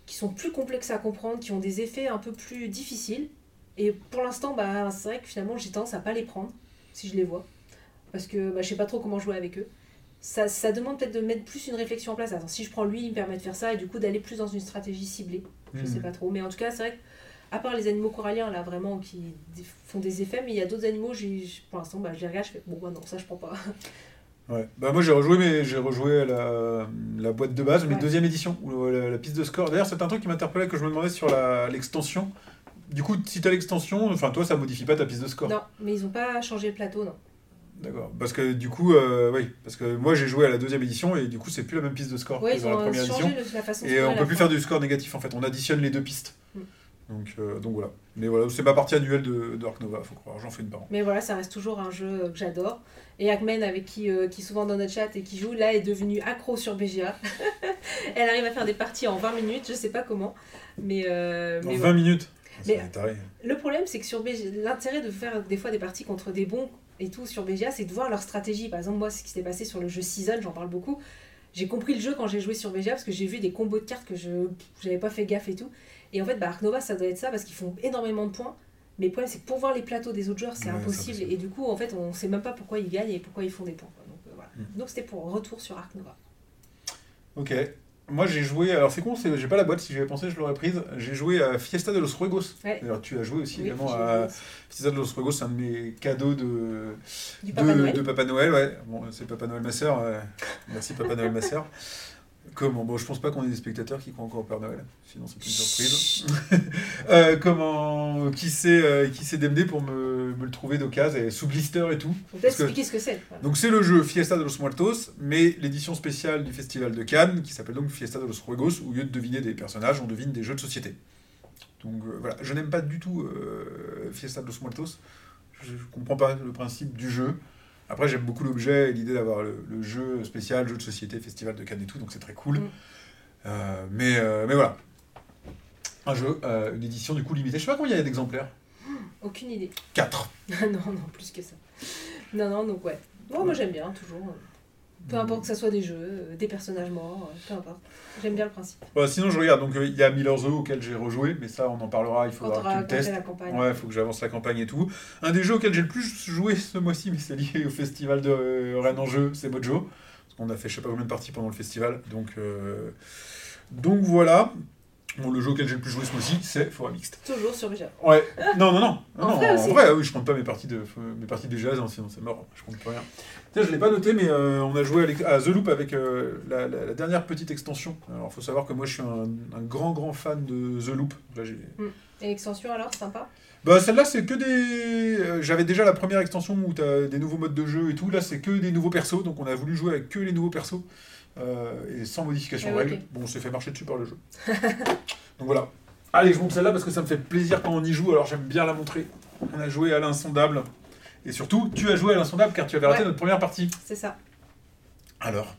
qui sont plus complexes à comprendre, qui ont des effets un peu plus difficiles. Et pour l'instant, bah, c'est vrai que finalement, j'ai tendance à pas les prendre, si je les vois. Parce que bah, je sais pas trop comment jouer avec eux. Ça, ça demande peut-être de mettre plus une réflexion en place. Attends, si je prends lui, il me permet de faire ça, et du coup d'aller plus dans une stratégie ciblée. Je Mhm. sais pas trop. Mais en tout cas, c'est vrai que, à part les animaux coralliens, là, vraiment, qui font des effets, mais il y a d'autres animaux, pour l'instant, bah, je les regarde, je fais, bon, bah non, ça, je prends pas. Ouais. Bah, moi j'ai rejoué, mais j'ai rejoué la, la boîte de base, mais deuxième édition, ou la, la piste de score. D'ailleurs, c'est un truc qui m'interpellait que je me demandais sur la- l'extension. Du coup, si tu as l'extension, enfin toi, ça modifie pas ta piste de score. Non, mais ils ont pas changé le plateau, non. D'accord. Parce que du coup, euh, oui, parce que moi j'ai joué à la deuxième édition et du coup, c'est plus la même piste de score Ouais, que dans la première édition. le- la façon Et on peut plus fin. faire du score négatif en fait, on additionne les deux pistes. Mm. Donc, euh, donc voilà. Mais voilà, c'est ma partie annuelle de, de Ark Nova, faut croire, j'en fais une par an. Mais voilà, ça reste toujours un jeu euh, que j'adore. Et Akmen, avec qui, euh, qui est souvent dans notre chat et qui joue, là, est devenue accro sur BGA. Elle arrive à faire des parties en 20 minutes, je sais pas comment. Mais, euh, Dans mais 20 voilà. minutes Mais-. Le problème, c'est que sur BGA, l'intérêt de faire des fois des parties contre des bons et tout sur BGA, c'est de voir leur stratégie. Par exemple, moi, ce qui s'est passé sur le jeu Season, j'en parle beaucoup. J'ai compris le jeu quand j'ai joué sur BGA parce que j'ai vu des combos de cartes que je j'avais pas fait gaffe et tout. Et en fait, bah, Ark Nova, ça doit être ça parce qu'ils font énormément de points. Mais le problème, c'est que pour voir les plateaux des autres joueurs, c'est Ouais, impossible. Et du coup, en fait, on sait même pas pourquoi ils gagnent et pourquoi ils font des points. quoi. Donc euh, voilà. Mm. Donc c'était pour retour sur Ark Nova. Ok. Moi j'ai joué, alors c'est con, j'ai pas la boîte, si j'avais pensé je l'aurais prise. J'ai joué à Fiesta de los Ruegos. Ouais. D'ailleurs tu as joué aussi Oui, également à Fiesta de los Ruegos, c'est un de mes cadeaux de, de, Papa Noël. de Papa Noël. Ouais. Bon, c'est Papa Noël ma sœur. euh, Merci Papa Noël ma sœur. Comment Bon, je pense pas qu'on ait des spectateurs qui croient encore au Père Noël, sinon c'est une surprise. Euh, comment Qui s'est euh, qui pour me, me le trouver d'occasion et sous blister et tout. Faut peut-être Parce que- expliquer ce que c'est. Donc c'est le jeu Fiesta de los Muertos, mais l'édition spéciale du Festival de Cannes, qui s'appelle donc Fiesta de los Ruegos, où au lieu de deviner des personnages, on devine des jeux de société. Donc euh, voilà, je n'aime pas du tout euh, Fiesta de los Muertos. Je ne comprends pas le principe du jeu. Après, j'aime beaucoup l'objet et l'idée d'avoir le, le jeu spécial, jeu de société, Festival de Cannes et tout, donc c'est très cool. Mm. Euh, mais, euh, mais voilà. Un jeu, euh, une édition du coup limitée. Je sais pas combien il y a d'exemplaires. Aucune idée. 4. non, non, plus que ça. Non, non, donc ouais. Bon, moi j'aime bien, toujours. Peu importe que ça soit des jeux, euh, des personnages morts, euh, peu importe. J'aime bien le principe. Sinon, je regarde. Donc, euh, il y a Miller's Zoo auquel j'ai rejoué, mais ça, on en parlera. Il faudra que tu le testes. Ouais, il faut que j'avance la campagne et tout. Un des jeux auxquels j'ai le plus joué ce mois-ci, mais c'est lié au festival de euh, Rennes en jeu, c'est Mojo. Parce qu'on a fait je sais pas combien de parties pendant le festival. Donc, euh, donc voilà. Bon, le jeu auquel j'ai le plus joué ce mois-ci, c'est Forêt Mixte. Toujours sur Bija. Ouais. Non, non, non. En non, vrai aussi. oui, je compte pas mes parties de mes parties de jazz, hein, sinon c'est mort. Je compte plus rien. Tiens, je l'ai pas noté, mais euh, on a joué à, The Loop avec euh, la, la- la dernière petite extension. Alors, faut savoir que moi, je suis un, un grand, grand fan de The Loop. Là, j'ai Et l'extension alors, sympa? Bah celle-là c'est que des... euh, J'avais déjà la première extension où tu as des nouveaux modes de jeu et tout, là c'est que des nouveaux persos, donc on a voulu jouer avec que les nouveaux persos, euh, et sans modification de Ah ouais, règles. Bon on s'est fait marcher dessus par le jeu. donc voilà. Allez je montre celle-là parce que ça me fait plaisir quand on y joue, alors j'aime bien la montrer. On a joué à l'insondable, et surtout tu as joué à l'insondable car tu avais raté Ouais. notre première partie. C'est ça. Alors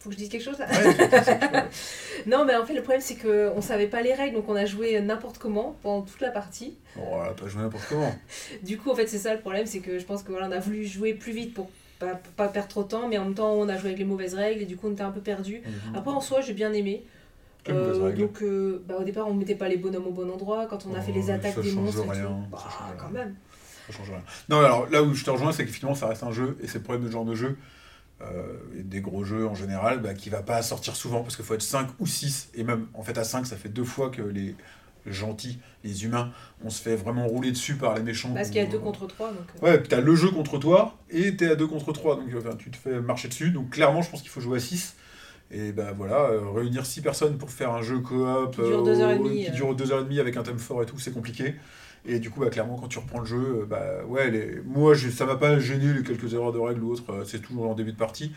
Faut que je dise quelque chose là Ouais, Non, mais en fait, le problème c'est qu'on savait pas les règles, donc on a joué n'importe comment pendant toute la partie. Bon, on va pas joué n'importe comment. Du coup, en fait, c'est ça le problème, c'est que je pense que voilà, on a voulu jouer plus vite pour pas, perdre trop de temps, mais en même temps, on a joué avec les mauvaises règles et du coup, on était un peu perdu. Après, en soi, j'ai bien aimé. Règles donc, euh, bah, au départ, on mettait pas les bonhommes au bon endroit. Quand on a fait Oh, les attaques ça des change monstres, et rien, tout, ça bah, change rien. quand même. Ça change rien. Non, alors là où je te rejoins, c'est qu'effectivement, ça reste un jeu, et c'est le problème de ce genre de jeu, euh, et des gros jeux en général, bah, qui va pas sortir souvent, parce qu'il faut être 5 ou 6, et même, en fait, à 5, ça fait deux fois que les gentils, les humains, on se fait vraiment rouler dessus par les méchants. Parce qu'il y a deux contre trois. Donc, euh, Ouais, puis t'as le jeu contre toi, et t'es à 2 contre 3, donc enfin, tu te fais marcher dessus, donc clairement, je pense qu'il faut jouer à 6. Et ben voilà, euh, réunir 6 personnes pour faire un jeu coop Qui dure euh, deux heures et au- demie, qui euh. dure deux heures et demie avec un thème fort et tout, c'est compliqué. Et du coup, bah, clairement, quand tu reprends le jeu, euh, bah, ouais, les... moi, j'ai- ça m'a pas gêné les quelques erreurs de règles ou autres, euh, c'est toujours en début de partie.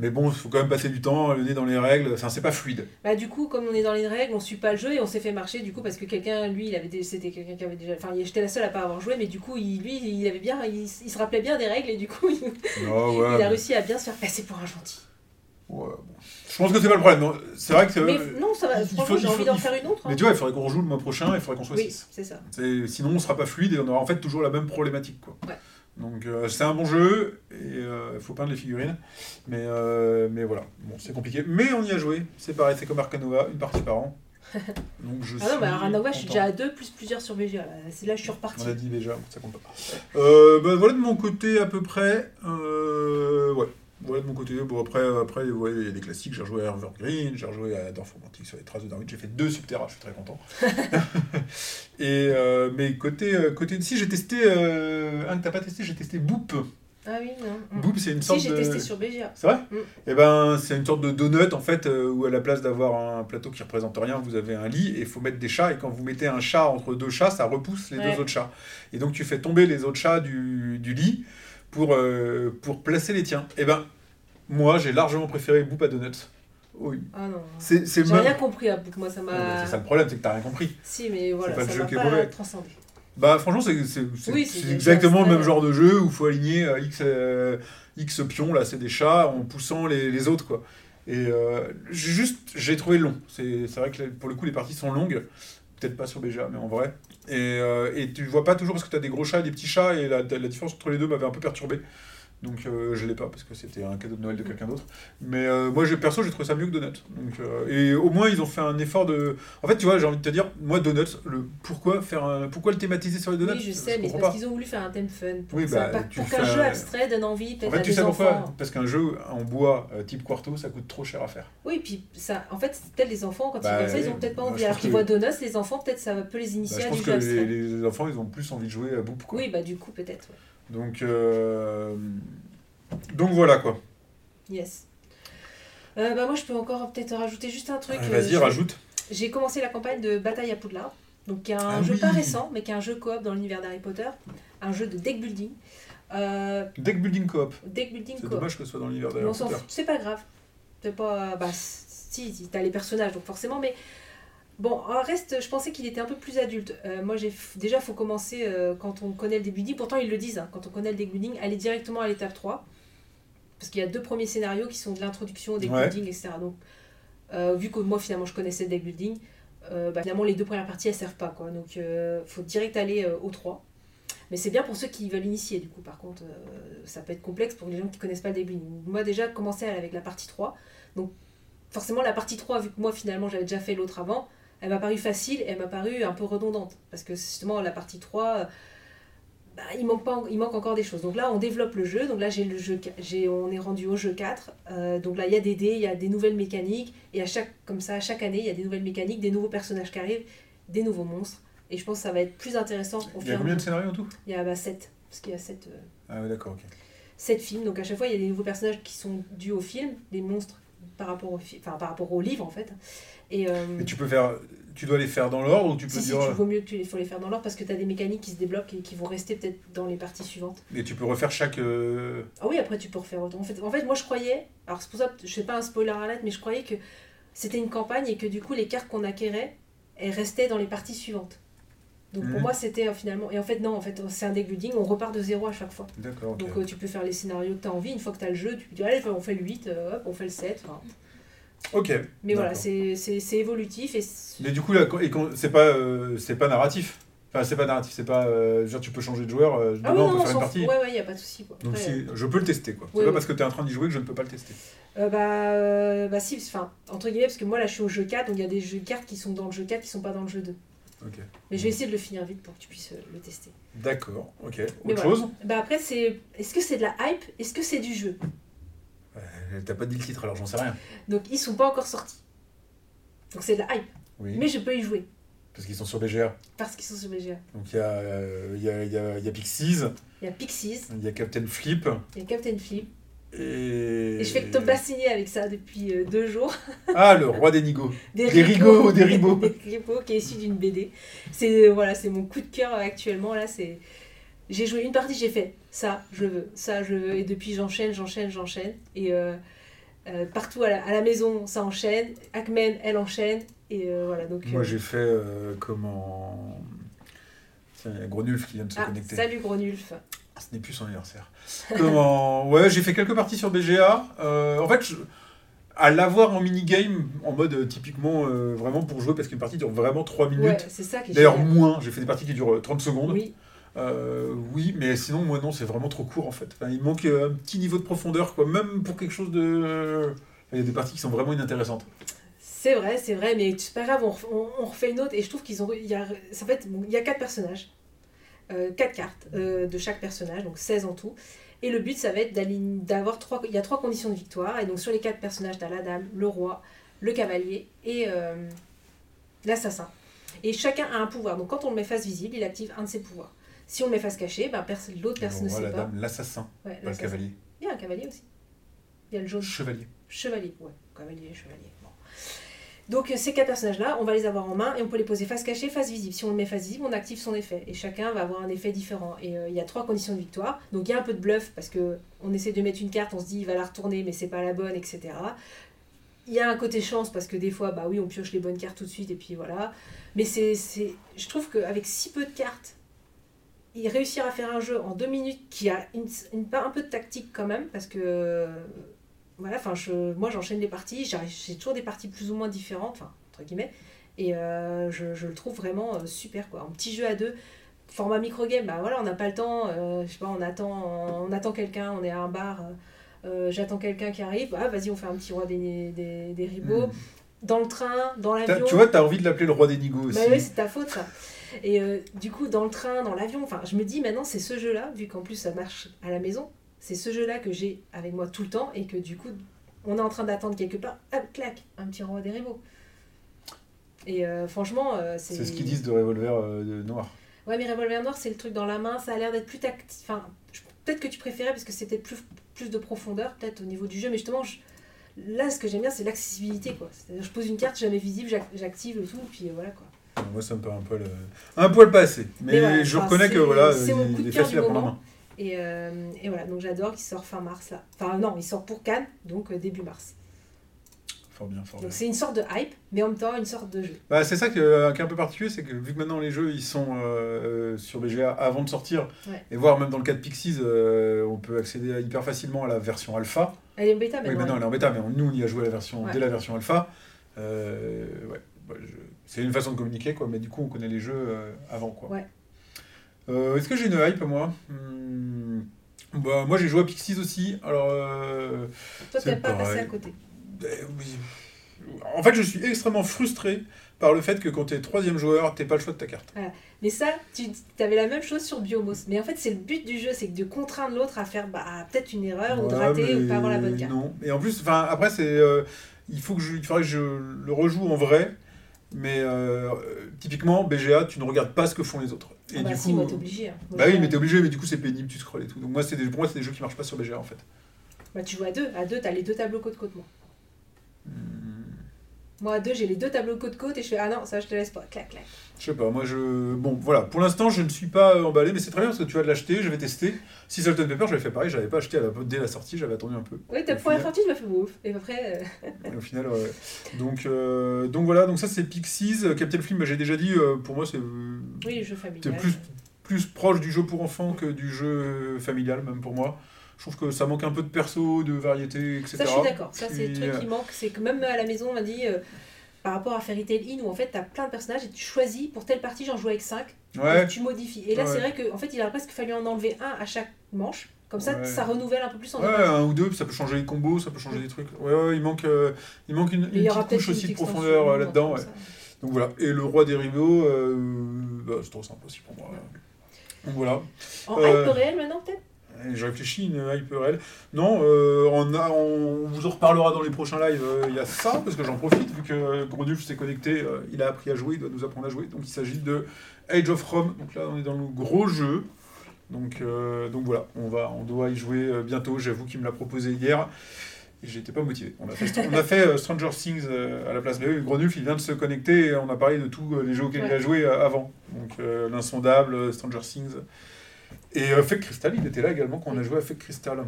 Mais bon, il faut quand même passer du temps, le nez dans les règles, enfin, c'est pas fluide. Bah, du coup, comme on est dans les règles, on suit pas le jeu et on s'est fait marcher du coup parce que quelqu'un, lui, il avait c'était quelqu'un qui avait déjà. Enfin, j'étais la seule à pas avoir joué, mais du coup, il, lui, il avait bien, il, il se rappelait bien des règles et du coup, il, Ah ouais, il a réussi à bien se faire passer pour un gentil. ouais, bon. Je pense que c'est pas le problème. C'est vrai que. Mais euh, non, ça va. j'ai envie d'en faire une autre. hein. Mais tu vois, il faudrait qu'on rejoue le mois prochain, il faudrait qu'on soit Oui, 6. c'est ça. C'est- Sinon, on sera pas fluide et on aura en fait toujours la même problématique. Quoi. Ouais. Donc, euh, c'est un bon jeu et il faut peindre les figurines. Mais, euh, mais voilà, bon, c'est compliqué. Mais on y a joué. C'est pareil, c'est comme Arcanova, une partie par an. Donc, je Ah non, mais à Ranova, je suis déjà à deux plus plusieurs sur. Là, C'est là je suis reparti. On a dit déjà, ça compte pas. Euh, bah, voilà de mon côté à peu près. Euh, ouais. Voilà de mon côté. Bon, après, après ouais, il y a des classiques. J'ai rejoué à Evergreen, j'ai rejoué à Dorf Romantique sur les traces de Darwin. J'ai fait deux Subterra, je suis très content. Et euh, mais côté, euh, côté. Si, j'ai testé. euh, un que t'as pas testé, j'ai testé Boop. Ah oui, non. Mm. Boop, c'est une sorte Si, j'ai de. testé sur BGA. C'est vrai Mm. Et ben, c'est une sorte de donut en fait, euh, où à la place d'avoir un plateau qui représente rien, vous avez un lit et il faut mettre des chats. Et quand vous mettez un chat entre deux chats, ça repousse les Ouais. deux autres chats. Et donc tu fais tomber les autres chats du, du lit pour, euh, pour placer les tiens. Et ben, moi j'ai largement préféré Boop à Donuts. Oui. Ah non. C'est c'est J'ai même- rien compris à moi ça Ouais, mais m'a. C'est ça le problème, c'est que t'as rien compris. Si, mais voilà, pas le ça jeu m'a qui est pas mauvais. transcendé. Bah franchement c'est c'est- c'est- Oui, c'est c'est exactement le même genre de jeu où il faut aligner euh, X, euh, X pions, là c'est des chats, en poussant les, les autres quoi. Et euh, juste, j'ai trouvé long. C'est c'est vrai que pour le coup les parties sont longues, peut-être pas sur BGA mais en vrai. Et, euh, et tu vois pas toujours parce que tu as des gros chats et des petits chats et la, la différence entre les deux m'avait un peu perturbé. Donc euh, je l'ai pas parce que c'était un cadeau de Noël de quelqu'un d'autre. Mais euh, moi perso j'ai trouvé ça mieux que Donut. Donc, euh, et au moins ils ont fait un effort de... En fait tu vois j'ai envie de te dire, moi Donut, le, pourquoi, faire un- pourquoi le thématiser sur les donuts? Oui, je sais, mais c'est parce qu'ils ont voulu faire un thème fun. Pour, Oui, bah, pas- pour qu'un un- jeu abstrait donne envie En peut-être fait, à tu des sais pourquoi enfants. Parce qu'un jeu en bois euh, type Quarto, ça coûte trop cher à faire. Oui, puis ça, en fait, peut-être les enfants, quand Bah, ils voient ça, ils ont peut-être pas envie. Alors qu'ils que- voient Donuts, les enfants, peut-être ça peut les Bah, initier je à du que jeu les, enfants, ils ont plus envie de jouer à Boop. Quoi. Oui, bah du coup, peut-être. ouais. Donc, euh, donc voilà quoi. Yes. Euh, bah moi, je peux encore peut-être rajouter juste un truc. Euh, Vas-y, rajoute. J'ai commencé la campagne de Bataille à Poudlard, donc qui est un Ah jeu oui. pas récent, mais qui est un jeu coop dans l'univers d'Harry Potter, un jeu de deck building. Euh, Deck building coop. deck building C'est coop. dommage que ce soit dans l'univers d'Harry Potter. c'est pas grave. C'est pas. Bah, si, si, t'as les personnages, donc forcément, mais. Bon, en reste, je pensais qu'il était un peu plus adulte. Euh, moi, j'ai déjà, faut commencer euh, quand on connaît le building. Pourtant, ils le disent, hein, quand on connaît le building, aller directement à l'étape 3. Parce qu'il y a deux premiers scénarios qui sont de l'introduction au deck Ouais. building, etc. Donc, Euh, vu que moi finalement je connaissais le deck building, bah, finalement les deux premières parties elles servent pas quoi. Donc il faut direct aller au 3. Mais c'est bien pour ceux qui veulent initier du coup. Par contre, ça peut être complexe pour les gens qui connaissent pas le deck building. Moi déjà commencer avec la partie 3. Donc forcément la partie 3, vu que moi finalement j'avais déjà fait l'autre avant, elle m'a paru facile et elle m'a paru un peu redondante. Parce que justement la partie 3 bah, il, manque pas, il manque encore des choses. Donc là, on développe le jeu. Donc là, j'ai le jeu, j'ai, on est rendu au jeu 4. Euh, donc là, il y a des dés, il y a des nouvelles mécaniques. Et à chaque, comme ça, à chaque année, il y a des nouvelles mécaniques, des nouveaux personnages qui arrivent, des nouveaux monstres. Et je pense que ça va être plus intéressant. Il y a combien de scénarios en tout? Il y a bah, 7. Parce qu'il y a 7. Euh, ah oui, d'accord, ok. 7 films. Donc à chaque fois, il y a des nouveaux personnages qui sont dus au film, des monstres par rapport au, enfin, par rapport au livre, en fait. Et, euh, Et tu peux faire tu dois les faire dans l'ordre ou tu peux si, dire... Si, tu vaut mieux que tu les, faut les faire dans l'ordre parce que tu as des mécaniques qui se débloquent et qui vont rester peut-être dans les parties suivantes. Et tu peux refaire chaque... Euh, ah oui, après tu peux refaire autant. En fait, en fait moi je croyais, alors c'est pour ça que je fais pas un spoiler alert, mais je croyais que c'était une campagne et que du coup les cartes qu'on acquérait, elles restaient dans les parties suivantes. Donc pour mhm. moi c'était euh, finalement... Et en fait non, en fait c'est un deck building, on repart de zéro à chaque fois. D'accord. Donc euh, tu peux faire les scénarios que tu as envie, une fois que tu as le jeu, tu peux dire allez on fait le 8, hop, on fait le 7. Ok. Mais voilà, c'est évolutif. Et mais du coup, là, c'est pas, euh, c'est pas narratif. Enfin, c'est pas narratif, c'est pas. Euh, genre, tu peux changer de joueur, euh, ah oui, on peut faire une partie. Ouais, ouais, y a pas de souci. Quoi. Donc, si, je peux le tester, quoi. c'est pas parce que tu es en train d'y jouer que je ne peux pas le tester. bah, bah, si, enfin, entre guillemets, parce que moi, là, je suis au jeu 4, donc il y a des jeux de cartes qui sont dans le jeu 4 qui sont pas dans le jeu 2. Ok. Mais je vais essayer de le finir vite pour que tu puisses le tester. D'accord, ok. Autre chose Bah, après, c'est. Est-ce que c'est de la hype? Est-ce que c'est du jeu? T'as pas dit le titre, alors j'en sais rien. Donc, ils sont pas encore sortis. Donc c'est de la hype. Mais je peux y jouer. Parce qu'ils sont sur BGA. Parce qu'ils sont sur BGA. Donc il y, a, y, a, y, a, y a Pixies. Il y a Pixies. Il y a Captain Flip. Il y a Captain Flip. Et... Et je fais que te bassiner avec ça depuis euh, deux jours. ah, le roi des nigos. Des, des rigots, des ribots. des ribots qui est issu d'une BD. C'est euh, voilà, c'est mon coup de cœur actuellement. Là, c'est j'ai joué une partie, j'ai fait ça, je veux, ça, je veux. Et depuis, j'enchaîne, j'enchaîne, j'enchaîne. Et euh, partout à la, maison, ça enchaîne. Akmen, elle enchaîne. Et voilà, donc, Moi, j'ai fait comment. Tiens, il y a Gronulf qui vient de se ah, connecter. Salut Gronulf. Ah, ce n'est plus son anniversaire. comment. Ouais, j'ai fait quelques parties sur BGA. en fait, à l'avoir en minigame, en mode typiquement vraiment pour jouer, parce qu'une partie dure vraiment 3 minutes. Ouais, c'est ça qui D'ailleurs, moins. J'ai fait des parties qui durent 30 secondes. Oui. Euh, oui, mais sinon, moi non, c'est vraiment trop court en fait. il manque euh, un petit niveau de profondeur, quoi, même pour quelque chose de. Il y a des parties qui sont vraiment inintéressantes. C'est vrai, c'est vrai, mais c'est pas grave, on, refait une autre et je trouve qu'ils ont. Il y a, en fait, il y a quatre personnages, euh, quatre cartes de chaque personnage, donc 16 en tout. Et le but, ça va être d'avoir trois. Il y a trois conditions de victoire, et donc sur les quatre personnages, tu as la dame, le roi, le cavalier et l'assassin. Et chacun a un pouvoir. Donc quand on le met face visible, il active un de ses pouvoirs. Si on le met face cachée, ben, l'autre personne ne sait la pas. dame, l'assassin, pas le cavalier. Il y a un cavalier aussi. Il y a le jaune. Chevalier. Chevalier, ouais. Cavalier, chevalier. Donc euh, ces quatre personnages-là, on va les avoir en main et on peut les poser face cachée, face visible. Si on le met face visible, on active son effet. Et chacun va avoir un effet différent. Et euh, il y a trois conditions de victoire. Donc il y a un peu de bluff parce que on essaie de mettre une carte, on se dit il va la retourner, mais c'est pas la bonne, etc. Il y a un côté chance parce que des fois, bah oui, on pioche les bonnes cartes tout de suite et puis voilà. Mais c'est, je trouve qu'avec si peu de cartes, il réussir à faire un jeu en deux minutes qui a une, un peu de tactique quand même, parce que voilà, enfin, je, moi j'enchaîne les parties, j'ai toujours des parties plus ou moins différentes, enfin, entre guillemets, et euh, je, je, le trouve vraiment euh, super, quoi. Un petit jeu à deux, format micro-game, bah voilà, on n'a pas le temps, euh, je sais pas, on attend, on attend quelqu'un, on est à un bar, j'attends quelqu'un qui arrive, ah, vas-y, on fait un petit roi des, des, des ribots. Hmm. Dans le train, dans l'avion. Tu vois, tu as envie de l'appeler le roi des nigos aussi. Bah oui, c'est ta faute, ça. Et du coup, dans le train, dans l'avion, enfin, je me dis maintenant, c'est ce jeu-là, vu qu'en plus ça marche à la maison, c'est ce jeu-là que j'ai avec moi tout le temps et que du coup, on est en train d'attendre quelque part, hop, clac, un petit roi des rivaux. Et euh, franchement, euh, c'est. C'est ce qu'ils disent de revolver noir. Ouais, mais revolver noir, c'est le truc dans la main, ça a l'air d'être plus tactile. Enfin, peut-être que tu préférais parce que c'était plus, plus de profondeur, peut-être au niveau du jeu, mais justement, là, ce que j'aime bien, c'est l'accessibilité, quoi. C'est-à-dire, je pose une carte jamais visible, j'active le tout, puis voilà, quoi. Moi, ça me paraît un poil, un poil pas assez. Mais, je reconnais que voilà, il, est facile à prendre en main. Et, euh, et, voilà, donc j'adore qu'il sort fin mars là. Enfin, non, il sort pour Cannes, donc euh, début mars. Fort bien, fort donc c'est une sorte de hype, mais en même temps une sorte de jeu. Bah, c'est ça qui est un peu particulier, c'est que vu que maintenant les jeux ils sont euh, sur BGA avant de sortir, et voire même dans le cas de Pixies, on peut accéder hyper facilement à la version alpha. Elle est en bêta maintenant. Oui, maintenant elle est en bêta, mais nous on y a joué la version, dès la version alpha. Euh, ouais, bah, je- c'est une façon de communiquer, quoi, mais du coup, on connaît les jeux euh, avant, quoi. Ouais. Euh, Est-ce que j'ai une hype, moi Hmm, bah, Moi, j'ai joué à Pixies aussi. Alors, euh, Toi, t'es pas passé à côté. oui. En fait, je suis extrêmement frustré par le fait que quand tu es troisième joueur, t'es pas le choix de ta carte. Mais ça, tu avais la même chose sur Biomos. Mais en fait, c'est le but du jeu, c'est de contraindre l'autre à faire bah, peut-être une erreur ou de rater ou pas avoir la bonne carte. Non. Et en plus, après, c'est, euh, il faut que je, il faudrait que je le rejoue en vrai. Mais euh, typiquement, BGA, tu ne regardes pas ce que font les autres. Et Ah bah du si, coup, moi, t'es obligé. hein. Moi, bah oui, mais t'es obligé, mais du coup, c'est pénible, tu scrolles et tout. Donc moi, c'est des, pour moi, c'est des jeux qui marchent pas sur BGA en fait. Bah, tu joues à deux. À deux, t'as les deux tableaux côte-côte, moi. Hmm, Moi, à deux, j'ai les deux tableaux côte-côte et je fais Ah non, ça, je te laisse pas. Clac, clac. Je sais pas, moi je. Bon, voilà, pour l'instant, je ne suis pas euh, emballé, mais c'est très bien parce que tu vas de l'acheter, je vais tester. Si Salt Pepper, j'avais fait pareil, j'avais pas acheté à la... dès la sortie, j'avais attendu un peu. Oui, ta première sortie, tu m'as fait ouf. Et après, euh, Et au final, ouais. Donc, euh, donc voilà, donc ça c'est Pixies. Captain Film, bah, j'ai déjà dit, euh, pour moi, c'est. oui, le jeu familial. T'es plus, plus proche du jeu pour enfants que du jeu familial, même pour moi. Je trouve que ça manque un peu de perso, de variété, etc. Ça, je suis d'accord. Ça, c'est le truc euh, qui manque. C'est que même à la maison, on m'a dit, euh, par rapport à Fairy Tail In, où en fait, t'as plein de personnages et tu choisis, pour telle partie, j'en joue avec 5, Ouais, tu modifies. Et là, Ouais. c'est vrai qu'en fait, il a presque fallu en enlever un à chaque manche. Comme ça, Ouais. ça renouvelle un peu plus en ouais, un ou deux, ça peut changer les combos, ça peut changer des trucs. Ouais, ouais, il manque, euh, il manque une, il petite couche aussi de profondeur euh, là-dedans. Ouais. Donc voilà. Et le roi des ribos, euh, bah, c'est trop simple aussi pour moi. Donc voilà. En hype réel maintenant, peut-être? Je réfléchis, une hype réelle. Non, euh, on, a, on vous en reparlera dans les prochains lives. euh, Il y a ça, parce que j'en profite, vu que Grenulf s'est connecté, euh, il a appris à jouer, il doit nous apprendre à jouer. Donc il s'agit de Age of Rome. Donc là, on est dans le gros jeu. Donc, donc voilà, on, va, on doit y jouer bientôt. J'avoue qu'il me l'a proposé hier. Et j'étais pas motivé. On a fait, on a fait Stranger Things à la place. Mais oui, Grenulf, il vient de se connecter et on a parlé de tous les jeux auxquels il a joué avant. Donc L'Insondable, Stranger Things. Et euh, Fake Crystal, il était là également quand on a joué à Fake Crystal.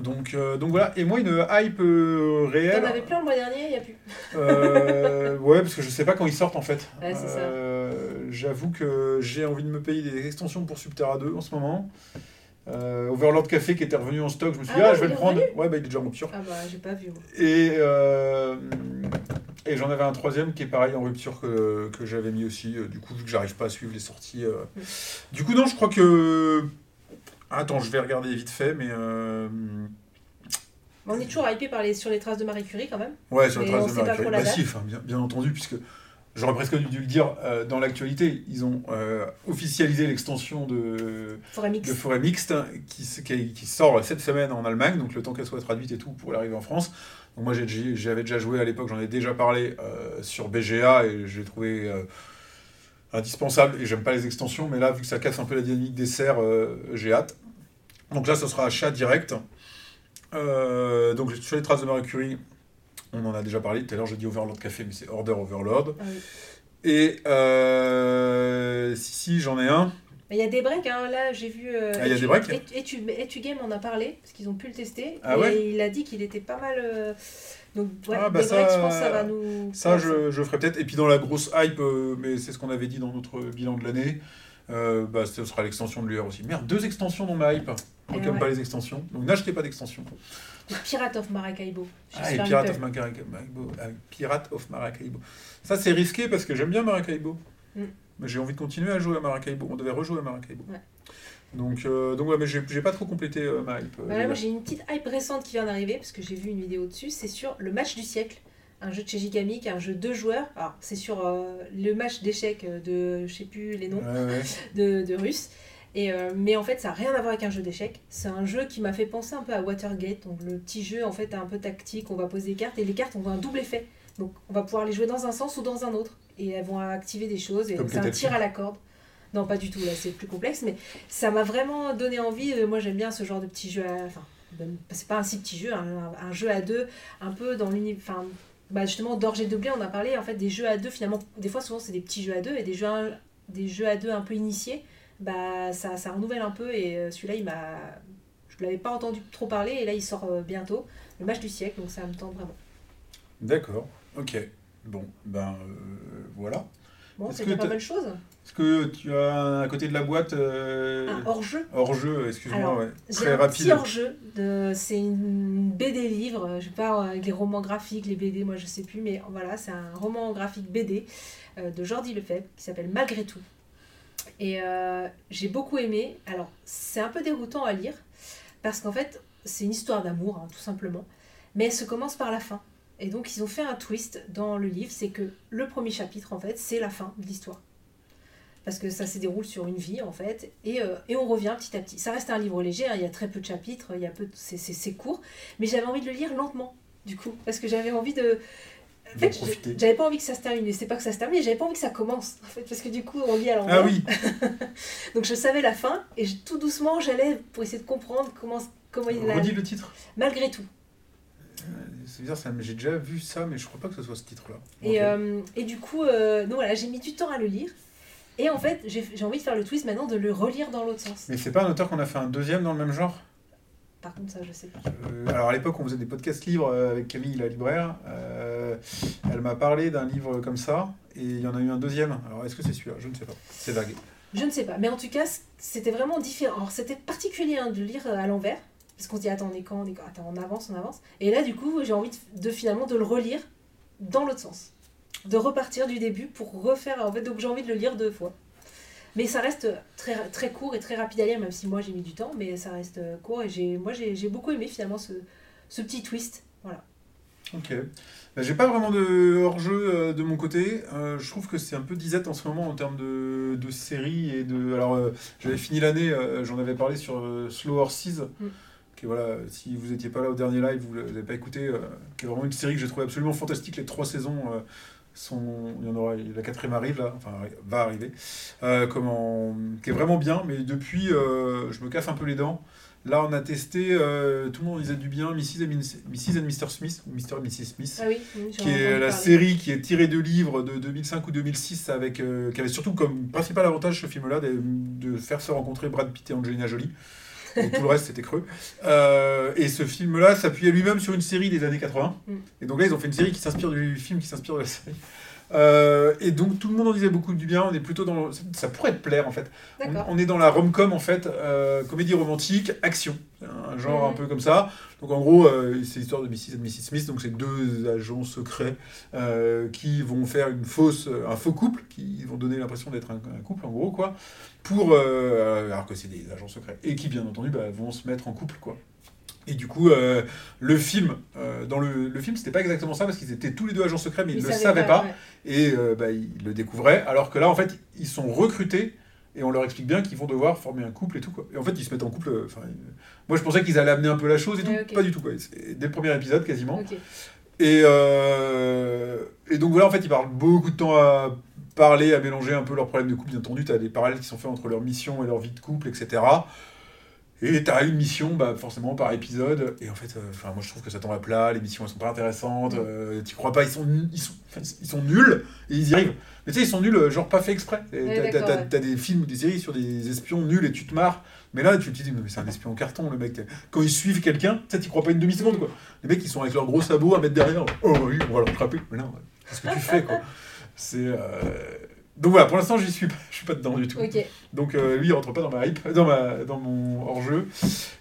Donc, euh, donc voilà, et moi une hype euh, réelle. T'en avais plein le mois dernier, il n'y a plus. Euh, ouais, parce que je sais pas quand ils sortent en fait. Ouais, J'avoue que j'ai envie de me payer des extensions pour Subterra 2 en ce moment. Euh, Overlord Café qui était revenu en stock, je me suis dit, Ah ah, ouais, je vais le prendre. Ouais, bah il est déjà en rupture. Ah bah, j'ai pas vu. Et, euh, et j'en avais un troisième qui est pareil en rupture que, que j'avais mis aussi. euh, Du coup, vu que j'arrive pas à suivre les sorties. euh. Mm. Du coup, non, je crois que. Attends, je vais regarder vite fait, mais. On est toujours hypé par les, sur les traces de Marie Curie quand même. Ouais, sur la Mais trace on de Marie Curie. Bah si, enfin, bien, bien entendu, puisque j'aurais presque dû le dire euh, dans l'actualité. Ils ont euh, officialisé l'extension de, Forêt mix. de Forêt Mixte hein, qui, s- qui, qui sort cette semaine en Allemagne, donc le temps qu'elle soit traduite et tout pour l'arrivée en France. Donc moi, j'avais déjà joué à l'époque, j'en ai déjà parlé euh, sur BGA et j'ai trouvé indispensable. Et j'aime pas les extensions, mais là, vu que ça casse un peu la dynamique des serres, j'ai hâte. Donc là, ce sera achat direct. Donc sur les traces de Marie Curie, on en a déjà parlé. Tout à l'heure, j'ai dit Overlord Café, mais c'est Order Overlord. Ah oui. Et euh, si, si, j'en ai un. Il y a des breaks, hein. là j'ai vu. euh, Ah, il y a des breaks Et, tu, Game en a parlé, parce qu'ils ont pu le tester. Ah et ouais il a dit qu'il était pas mal. euh, Donc, ouais, Ah, bah des ça- breaks, je pense que ça va nous. Ça, je, je ferai peut-être. Et puis dans la grosse hype, mais c'est ce qu'on avait dit dans notre bilan de l'année, bah, ce sera l'extension de l'UR aussi. Merde, deux extensions dans ma hype. Qui n'aime ouais. pas les extensions. Donc n'achetez pas d'extensions. Pirate of Maracaibo. Ah, et Pirate of, Maracaibo. Ah, Pirate of Maracaibo. Ça, c'est risqué parce que j'aime bien Maracaibo. Mm. Mais j'ai envie de continuer à jouer à Maracaibo. On devait rejouer à Maracaibo. Ouais. Donc, euh, donc ouais, mais j'ai pas trop complété euh, ma hype. euh, Voilà, moi déjà. j'ai une petite hype récente qui vient d'arriver, parce que j'ai vu une vidéo dessus. C'est sur le match du siècle. Un jeu de chez Gigamic, un jeu deux joueurs. Alors, c'est sur euh, le match d'échecs de, je sais plus les noms, Ouais, de, de Russes. Et, euh, mais en fait, ça n'a rien à voir avec un jeu d'échecs. C'est un jeu qui m'a fait penser un peu à Watergate. Donc, le petit jeu, en fait, un peu tactique. On va poser des cartes et les cartes ont un double effet. Donc, on va pouvoir les jouer dans un sens ou dans un autre. Et elles vont activer des choses. Et c'est un tir à la corde. Non, pas du tout. Là, c'est plus complexe. Mais ça m'a vraiment donné envie. Euh, Moi, j'aime bien ce genre de petit jeu. À... Enfin, c'est pas un si petit jeu. Un, un jeu à deux, un peu dans l'univers. Enfin, bah justement, d'Orge et de Blé, on a parlé. En fait, des jeux à deux, finalement, des fois, souvent, c'est des petits jeux à deux. Et des jeux à, des jeux à deux un peu initiés bah ça, ça renouvelle un peu et euh, celui-là il m'a je l'avais pas entendu trop parler et là il sort euh, bientôt le match du siècle donc ça me tente vraiment D'accord, ok. Bon, ben euh, voilà. Bon, c'était que pas de choses. Est-ce que tu as à côté de la boîte euh, Un hors-jeu. hors jeu, excuse-moi, ouais. Très un rapide. petit hors-jeu. De... C'est une BD livre. Je sais pas, avec les romans graphiques, les BD, moi je sais plus, mais voilà, c'est un roman graphique BD de Jordi Lefebvre qui s'appelle Malgré tout. Et euh, j'ai beaucoup aimé. Alors, c'est un peu déroutant à lire parce qu'en fait, c'est une histoire d'amour, hein, tout simplement. Mais elle se commence par la fin. Et donc, ils ont fait un twist dans le livre c'est que le premier chapitre, en fait, c'est la fin de l'histoire. Parce que ça se déroule sur une vie, en fait, et, euh, et on revient petit à petit. Ça reste un livre léger, hein, il y a très peu de chapitres, il y a peu de- c'est- court, mais j'avais envie de le lire lentement, du coup, parce que j'avais envie de. En fait, j'avais pas envie que ça se termine, c'est pas que ça se termine, j'avais pas envie que ça commence, en fait, parce que du coup, on lit à l'envers. Ah oui, Donc je savais la fin, et je- tout doucement, j'allais pour essayer de comprendre comment, comment il a. redis le titre? Malgré tout. Euh, C'est bizarre, ça j'ai déjà vu ça, mais je crois pas que ce soit ce titre-là. Et, euh, et du coup, euh, donc voilà, j'ai mis du temps à le lire. Et en fait, j'ai envie de faire le twist maintenant de le relire dans l'autre sens. Mais c'est pas un auteur qu'on a fait un deuxième dans le même genre? Par contre, ça, je sais pas. Euh, alors à l'époque, on faisait des podcasts livres euh, avec Camille, la libraire. Euh, elle m'a parlé d'un livre comme ça, et il y en a eu un deuxième. Alors est-ce que c'est celui-là? Je ne sais pas. C'est vague. Je ne sais pas. Mais en tout cas, c'était vraiment différent. Alors, c'était particulier hein, de lire à l'envers. Parce qu'on se dit, attends, on est quand, on est quand Attends, on avance, on avance. Et là, du coup, j'ai envie de, de finalement de le relire dans l'autre sens. De repartir du début pour refaire. En fait, donc j'ai envie de le lire deux fois. Mais ça reste très, très court et très rapide à lire, même si moi j'ai mis du temps, mais ça reste euh, court. Et j'ai, moi, j'ai, j'ai beaucoup aimé finalement ce, ce petit twist. Voilà. Ok. Bah, J'ai pas vraiment de hors-jeu euh, de mon côté. Euh, je trouve que c'est un peu disette en ce moment en termes de, de séries et de. Alors, euh, j'avais fini l'année, j'en avais parlé sur Slow Horses. Mm. Qui voilà, si vous n'étiez pas là au dernier live, vous l'avez pas écouté, qui est vraiment une série que j'ai trouvé absolument fantastique. Les trois saisons Il y en aura. La quatrième arrive là, enfin va arriver. Euh, comment, qui est vraiment bien, mais depuis, euh, je me casse un peu les dents. Là, on a testé, euh, tout le monde disait du bien, Mrs. and, Mrs. and Mr. Smith, ou Mr. et Mrs. Smith, Ah oui, qui est la parler. série qui est tirée de livres de 2005 ou 2006, avec, qui avait surtout comme principal avantage ce film-là de, de faire se rencontrer Brad Pitt et Angelina Jolie. Et tout le reste, c'était creux. Euh, et ce film-là s'appuyait lui-même sur une série des années 80. Mm. Et donc là, ils ont fait une série qui s'inspire du film, qui s'inspire de la série. Euh, et donc tout le monde en disait beaucoup du bien. On est plutôt dans. Ça, pourrait te plaire en fait. On, est dans la rom-com en fait, euh, comédie romantique, action. Un genre Mhm. un peu comme ça. Donc en gros, euh, c'est l'histoire de Mrs. et Mrs. Smith. Donc c'est deux agents secrets qui vont faire une fausse, un faux couple, qui vont donner l'impression d'être un, un couple en gros quoi. Pour, alors que c'est des agents secrets. Et qui bien entendu bah, vont se mettre en couple quoi. Et du coup, euh, le film, euh, dans le, le film, c'était pas exactement ça parce qu'ils étaient tous les deux agents secrets, mais ils ne le savaient pas et euh, bah, ils le découvraient. Alors que là, en fait, ils sont recrutés et on leur explique bien qu'ils vont devoir former un couple et tout. Quoi. Et en fait, ils se mettent en couple. euh, enfin, moi, je pensais qu'ils allaient amener un peu la chose et tout. Ouais, ok. Pas du tout. Quoi. C'est Dès le premier épisode, quasiment. Ok. Et, euh, et donc voilà, en fait, ils parlent beaucoup de temps à parler, à mélanger un peu leurs problèmes de couple. Bien entendu, tu as des parallèles qui sont faits entre leur mission et leur vie de couple, etc. Et tu as une mission, bah, forcément, par épisode. Et en fait, euh, enfin, moi, je trouve que ça tombe à plat. Les missions, elles sont pas intéressantes. Mm. Euh, tu crois pas, ils sont, ils, sont, ils sont nuls. Et ils y arrivent. Mais tu sais, ils sont nuls, euh, genre pas fait exprès. T'as- t'as- T'as ouais. t'as des films ou des séries sur des espions nuls et tu te marres. Mais là, tu te dis, mais c'est un espion en carton, le mec. Quand ils suivent quelqu'un, tu sais, crois pas une demi-seconde, quoi. Les mecs, ils sont avec leurs gros sabots à mettre derrière. Oh oui, on va l'attraper. Mais non, qu'est-ce que tu fais, quoi C'est. euh, Donc voilà, pour l'instant, j'y suis pas, je suis pas dedans du tout. Donc euh, lui, il rentre pas dans ma hype, dans, ma, dans mon hors-jeu.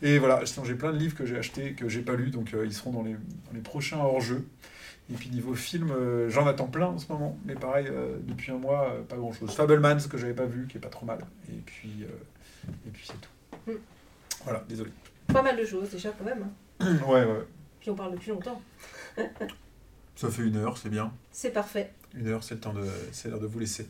Et voilà, sinon j'ai plein de livres que j'ai achetés, que j'ai pas lus, donc euh, ils seront dans les, dans les prochains hors-jeux. Et puis niveau film, euh, j'en attends plein en ce moment, mais pareil, depuis un mois, pas grand-chose. Fablemans, que j'avais pas vu, qui est pas trop mal. Et puis, et puis c'est tout. Mm. Voilà, désolé. Pas mal de choses déjà quand même. hein. ouais, ouais. Puis on parle depuis longtemps. Ça fait une heure, c'est bien. C'est parfait. Une heure, c'est le temps de, c'est l'heure de vous laisser.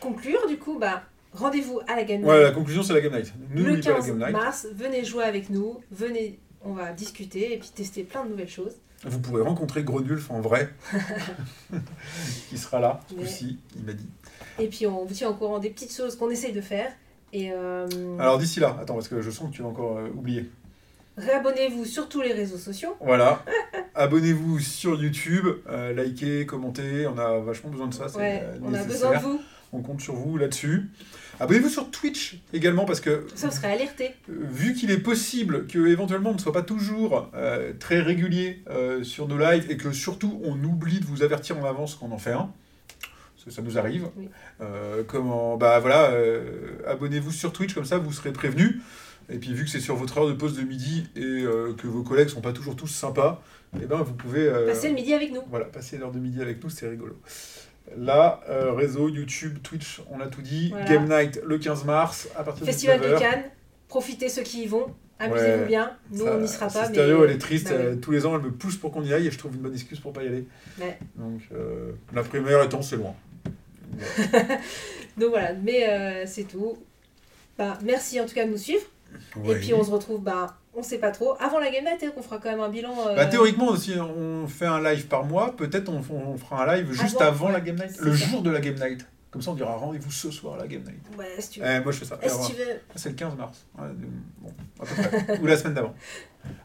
Conclure du coup, bah rendez-vous à la Game Ouais, Night la conclusion, c'est la Game Night. le pas la 15 Game Night. mars. Venez jouer avec nous. Venez, on va discuter et puis tester plein de nouvelles choses. Vous pourrez rencontrer Grenulf en vrai, qui sera là aussi, il m'a dit. Et puis on vous tient au courant des petites choses qu'on essaye de faire. Et euh, Alors d'ici là, attends, parce que je sens que tu vas encore euh, oublier. Réabonnez-vous sur tous les réseaux sociaux. Voilà. Abonnez-vous sur YouTube, euh, likez, commentez, on a vachement besoin de ça, Ouais, euh, on a besoin de vous. On compte sur vous là-dessus. Abonnez-vous sur Twitch également, parce que Ça, vous serez alerté. vu qu'il est possible que éventuellement on ne soit pas toujours euh, très régulier euh, sur nos lives et que surtout on oublie de vous avertir en avance qu'on en fait un, que ça nous arrive. Oui. Euh, comment, bah voilà, abonnez-vous sur Twitch, comme ça vous serez prévenus. Et puis vu que c'est sur votre heure de pause de midi et euh, que vos collègues sont pas toujours tous sympas, et ben vous pouvez euh, Passez le midi avec nous. voilà, passer l'heure de midi avec nous, c'est rigolo. Là, euh, réseau, YouTube, Twitch, on a tout dit. Voilà. Game Night le 15 mars à partir Festival de de 19h. Cannes, profitez ceux qui y vont, amusez-vous Ouais. bien. Nous, Ça- on n'y sera pas. c'est mais... Stéréo, elle est triste. Bah oui. euh, tous les ans, elle me pousse pour qu'on y aille et je trouve une bonne excuse pour pas y aller. Ouais. Donc, la première étant, c'est loin. Donc voilà, mais c'est tout. Bah, merci en tout cas de nous suivre. Et puis on se retrouve, bah, on sait pas trop. Avant la Game Night, hein, qu'on fera quand même un bilan. euh, Bah, théoriquement, si on fait un live par mois, peut-être on, on fera un live juste Avant, avant, la Game Night, le ça. jour de la Game Night. Comme ça, on dira rendez-vous ce soir à la Game Night. Ouais, si tu veux. Eh, moi, je fais ça. Et si Alors, tu veux. C'est le 15 mars. Ouais, de- bon, à peu près. Ou la semaine d'avant.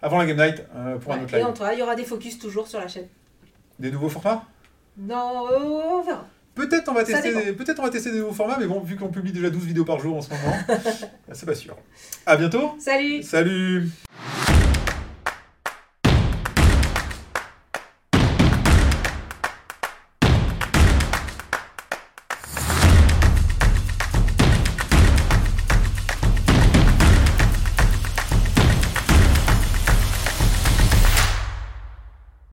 Avant la Game Night, euh, pour un autre et live. toi, il y aura des focus toujours sur la chaîne. Des nouveaux formats? Non, euh, on verra. Peut-être on, va tester des- peut-être on va tester des nouveaux formats, mais bon, vu qu'on publie déjà 12 vidéos par jour en ce moment, c'est pas sûr. À bientôt. Salut. Salut